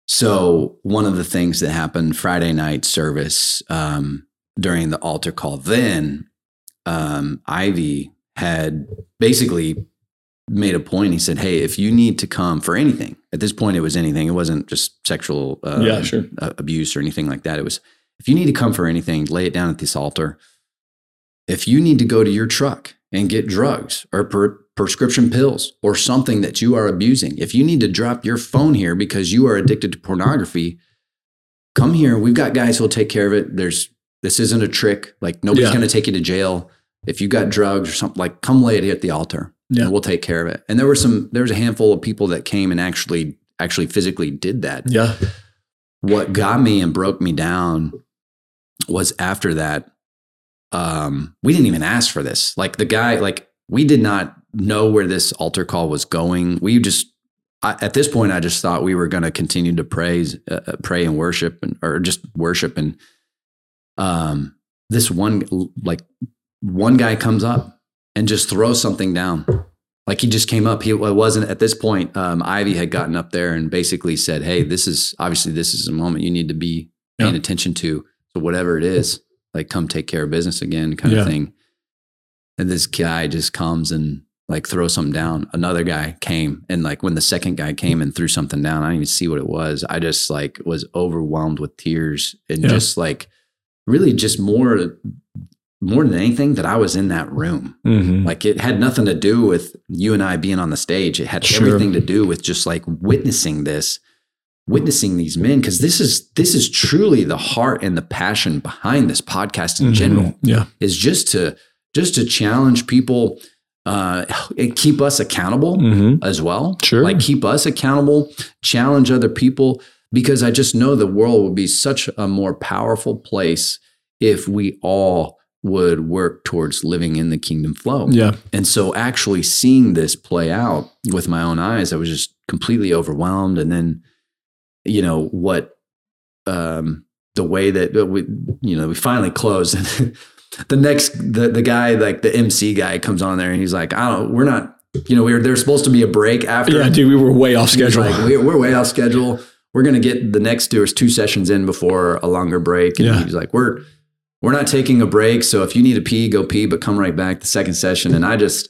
so one of the things that happened Friday night service um, during the altar call, then um, Ivy had basically made a point. He said, "Hey, if you need to come for anything, at this point, it was anything. It wasn't just sexual uh, Yeah, sure. uh, abuse or anything like that. It was if you need to come for anything, lay it down at this altar. If you need to go to your truck and get drugs or per- prescription pills or something that you are abusing, if you need to drop your phone here because you are addicted to pornography, come here. We've got guys who'll take care of it. There's this isn't a trick. Like nobody's Yeah. going to take you to jail. If you got drugs or something, like come lay it at the altar Yeah. and we'll take care of it. And there were some, there was a handful of people that came and actually, actually physically did that Yeah. what got me and broke me down was after that um we didn't even ask for this like the guy like we did not know where this altar call was going we just I, at this point i just thought we were going to continue to praise uh, uh, pray and worship and or just worship and um this one like one guy comes up and just throws something down like he just came up he wasn't at this point um, ivy had gotten up there and basically said hey this is obviously this is a moment you need to be paying Yeah. attention to so whatever it is like come take care of business again kind Yeah. of thing and this guy just comes and like throws something down another guy came and like when the second guy came and threw something down i didn't even see what it was i just like was overwhelmed with tears and Yeah. just like really just more more than anything that i was in that room Mm-hmm. like it had nothing to do with you and I being on the stage. It had Sure. everything to do with just like witnessing this, witnessing these men, because this is this is truly the heart and the passion behind this podcast in general. Mm-hmm. Yeah. Is just to just to challenge people uh, and keep us accountable Mm-hmm. as well. Sure. Like keep us accountable, challenge other people, because I just know the world would be such a more powerful place if we all would work towards living in the kingdom flow. Yeah. And so actually seeing this play out with my own eyes, I was just completely overwhelmed. And then, you know, what um the way that we you know, we finally closed and the next the the guy, like the MC guy comes on there and he's like, I don't we're not you know, we were there's supposed to be a break after Yeah, dude, we were way off schedule. Like, we're, we're way off schedule. We're gonna get the next there's two sessions in before a longer break. And Yeah. he's like, we're we're not taking a break. So if you need to pee, go pee, but come right back the second session. And I just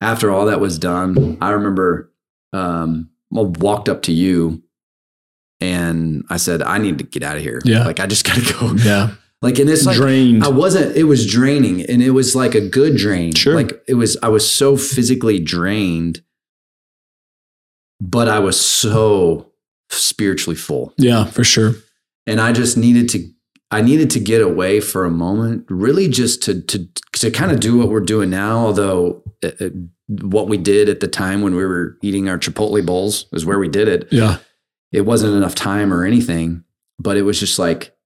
after all that was done, I remember um I walked up to you and I said, I need to get out of here. Yeah. Like I just gotta go. yeah. Like and it's like Drained. I wasn't, it was draining and it was like a good drain. Sure. Like it was, I was so physically drained, but I was so spiritually full. yeah, for sure. And I just needed to, I needed to get away for a moment, really just to, to, to kind of do what we're doing now. Although uh, uh, what we did at the time when we were eating our Chipotle bowls is where we did it Yeah. it wasn't enough time or anything, but it was just like,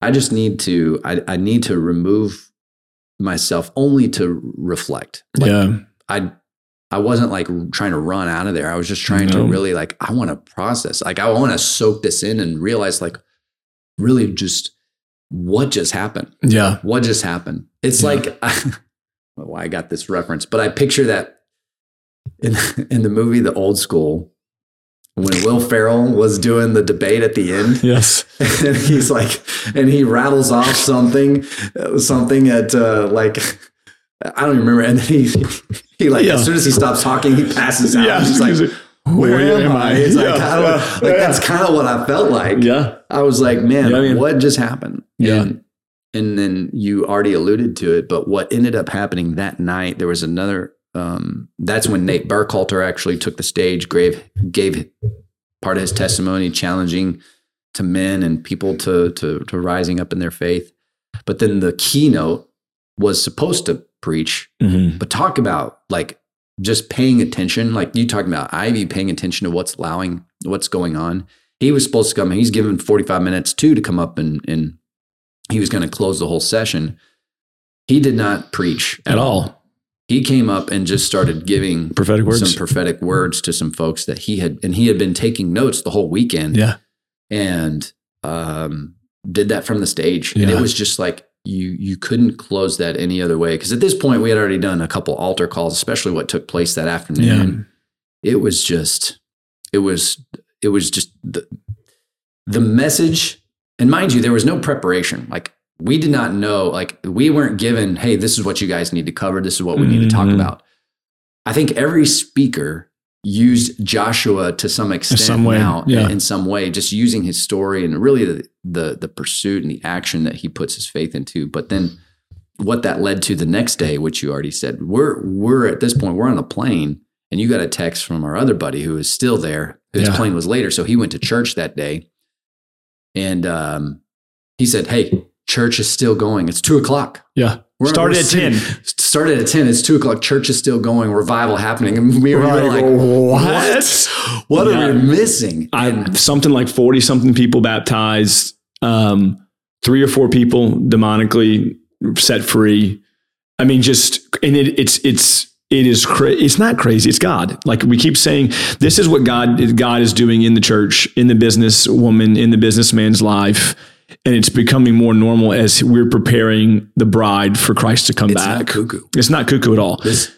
I just need to, I, I need to remove myself only to reflect. Like yeah. I, I wasn't like trying to run out of there. I was just trying No. to really like, I want to process, like, I want to soak this in and realize like really just what just happened. Yeah. What just happened? It's Yeah. like, I, why I got this reference, but I picture that in, in the movie, The Old School, when Will Ferrell was doing the debate at the end, Yes. and he's like, and he rattles off something, something at uh, like, I don't even remember. And then he, he like, Yeah. as soon as he stops talking, he passes out. Yeah. He's like, where, am I? It's like, Yeah. I don't, Yeah. like that's kind of what I felt like. Yeah. I was like, man, I mean- what just happened? Yeah. And and then you already alluded to it, but what ended up happening that night, there was another. Um, that's when Nate Burkhalter actually took the stage, gave gave part of his testimony, challenging to men and people to to to rising up in their faith. But then the keynote was supposed to preach, Mhm. but talk about like just paying attention, like you talking about Ivy paying attention to what's allowing, what's going on. He was supposed to come. He's given forty five minutes too to come up and and he was going to close the whole session. He did not preach At all. He came up and just started giving Prophetic words. some prophetic words to some folks that he had, and he had been taking notes the whole weekend yeah. and um, did that from the stage. And it was just like you you couldn't close that any other way because at this point we had already done a couple altar calls, especially what took place that afternoon. It was just it was it was just the the message. And mind you, there was no preparation. Like we did not know. Like we weren't given, hey, this is what you guys need to cover. This is what we need to talk Mhm. about. I think every speaker used Joshua to some extent some way, now yeah. in some way, just using his story and really the, the the pursuit and the action that he puts his faith into. But then what that led to the next day, which you already said, we're we're at this point, we're on a plane, and you got a text from our other buddy who is still there. His Yeah. plane was later, so he went to church that day, and um, he said, "Hey, church is still going. It's two o'clock." Yeah. We're- Started we're at sitting- 10. Started at 10. It's two o'clock. Church is still going. Revival happening. And we were Right. like, What? what? What Yeah. are we missing? I, something like 40 something people baptized, um, three or four people demonically set free. I mean, just, and it, it's, it's, it is cra- it's not crazy. It's God. Like we keep saying, this is what God, God is doing in the church, in the business woman, in the businessman's life. And it's becoming more normal as we're preparing the bride for Christ to come it's back. not cuckoo. It's not cuckoo at all This,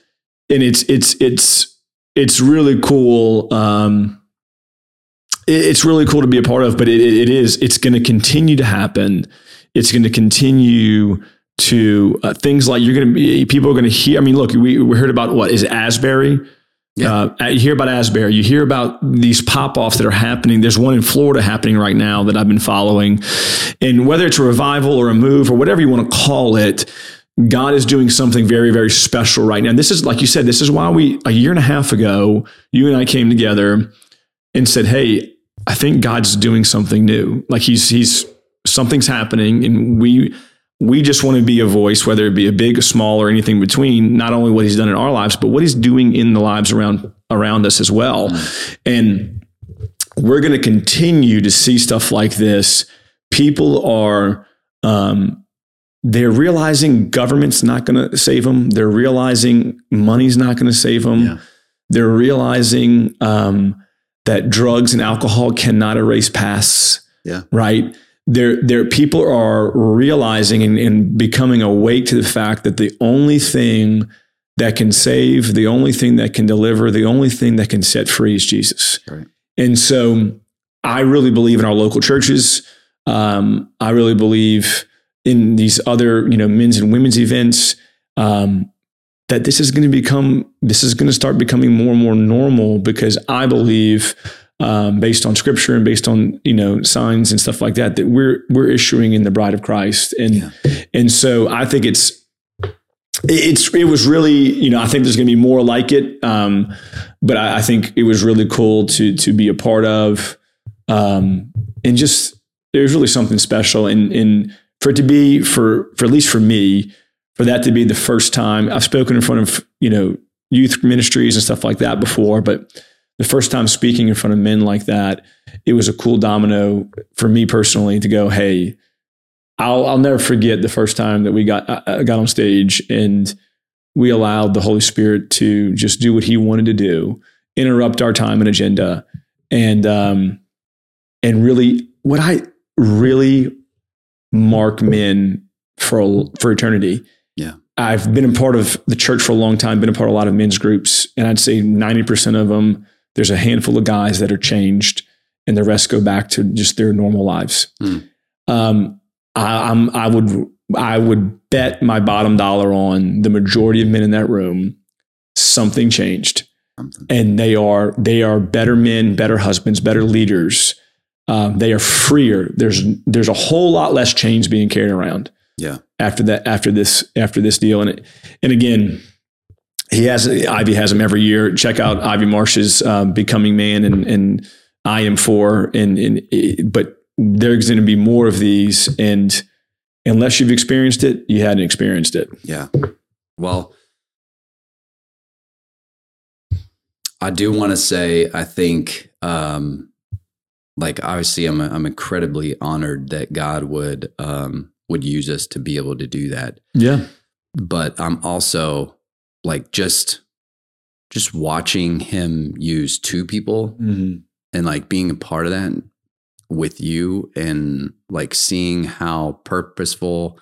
and it's it's it's it's really cool. Um, it- it's really cool to be a part of, but it, it is it's going to continue to happen. It's going to continue to uh, things like you're going to be people are going to hear. I mean, look, we, we heard about what is Asbury. Yeah. Uh, you hear about Asbury. You hear about these pop offs that are happening. There's one in Florida happening right now that I've been following. And whether it's a revival or a move or whatever you want to call it, God is doing something very, very special right now. And this is, like you said, this is why we, a year and a half ago, you and I came together and said, Hey, I think God's doing something new. Like he's, he's, something's happening and we, we just want to be a voice, whether it be a big, a small, or anything between. Not only what he's done in our lives, but what he's doing in the lives around around us as well. And we're going to continue to see stuff like this. People are um, they're realizing government's not going to save them. They're realizing money's not going to save them. Yeah. They're realizing um, that drugs and alcohol cannot erase pasts. Yeah. Right there, there people are realizing and, and becoming awake to the fact that the only thing that can save, the only thing that can deliver, the only thing that can set free is Jesus. Right. And so I really believe in our local churches. Um, I really believe in these other, you know, men's and women's events. Um, that this is going to become, this is going to start becoming more and more normal because I believe um, based on scripture and based on you know signs and stuff like that that we're we're issuing in the bride of Christ and Yeah. and so I think it's it's it was really you know I think there's going to be more like it um, but I, I think it was really cool to to be a part of um, and just there's really something special and and for it to be for for at least for me for that to be the first time I've spoken in front of you know youth ministries and stuff like that before but the first time speaking in front of men like that, it was a cool domino for me personally to go, hey, I'll, I'll never forget the first time that we got uh, got on stage and we allowed the Holy Spirit to just do what He wanted to do, interrupt our time and agenda, and um, and really what I really mark men for for eternity. Yeah. I've been a part of the church for a long time, been a part of a lot of men's groups, and I'd say 90% of them, there's a handful of guys that are changed, and the rest go back to just their normal lives. Hmm. Um, I, I'm, I would, I would bet my bottom dollar on the majority of men in that room, something changed, something. and they are, they are better men, better husbands, better leaders. Um, they are freer. There's, there's a whole lot less chains being carried around. Yeah. After that, after this, after this deal, and it, and again, he has Ivy has him every year. Check out Ivy Marsh's um, Becoming Man and and I am Four and and but there's going to be more of these and unless you've experienced it, you hadn't experienced it. Yeah. Well, I do want to say I think um like obviously I'm I'm incredibly honored that God would um would use us to be able to do that. Yeah. But I'm also like just just watching him use two people Mm-hmm. and like being a part of that with you and like seeing how purposeful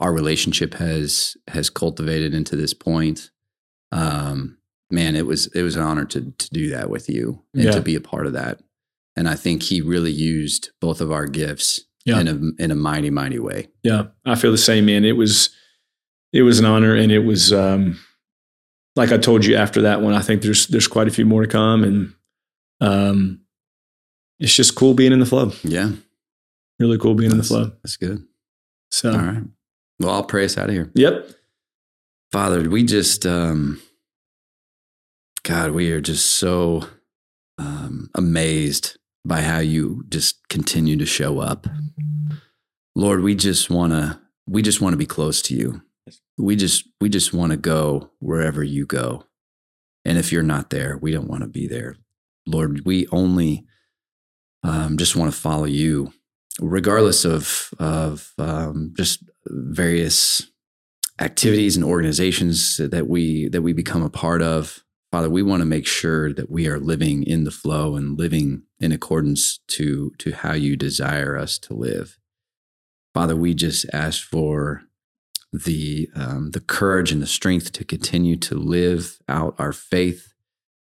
our relationship has has cultivated into this point um man it was it was an honor to to do that with you and Yeah. to be a part of that and i think he really used both of our gifts Yeah. in a in a mighty mighty way Yeah, I feel the same, man. It was it was an honor, and it was um, like I told you after that one. I think there's there's quite a few more to come, and um, it's just cool being in the flow. yeah Really cool being in the flow. that's good So, all right well i'll pray us out of here yep, Father, we just, um, God, we are just so um, amazed by how you just continue to show up. Lord, we just want to, we just want to be close to you. We just, we just want to go wherever you go. And if you're not there, we don't want to be there. Lord, we only um, just want to follow you, regardless of, of um, just various activities and organizations that we that we become a part of father we want to make sure that we are living in the flow and living in accordance to to how you desire us to live father we just ask for the um, the courage and the strength to continue to live out our faith.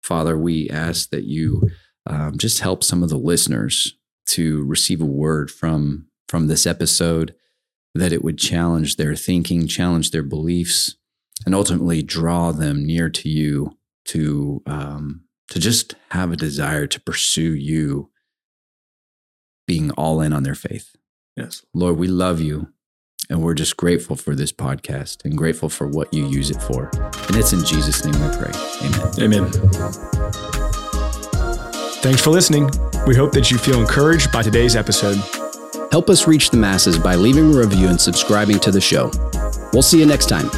Father we ask that you um, just help some of the listeners to receive a word from from this episode that it would challenge their thinking, challenge their beliefs, and ultimately draw them near to you to um, to just have a desire to pursue you, being all in on their faith. yes, Lord, we love you, and we're just grateful for this podcast and grateful for what you use it for. And it's in Jesus' name we pray. Amen. amen. Thanks for listening. We hope that you feel encouraged by today's episode. Help us reach the masses by leaving a review and subscribing to the show. We'll see you next time.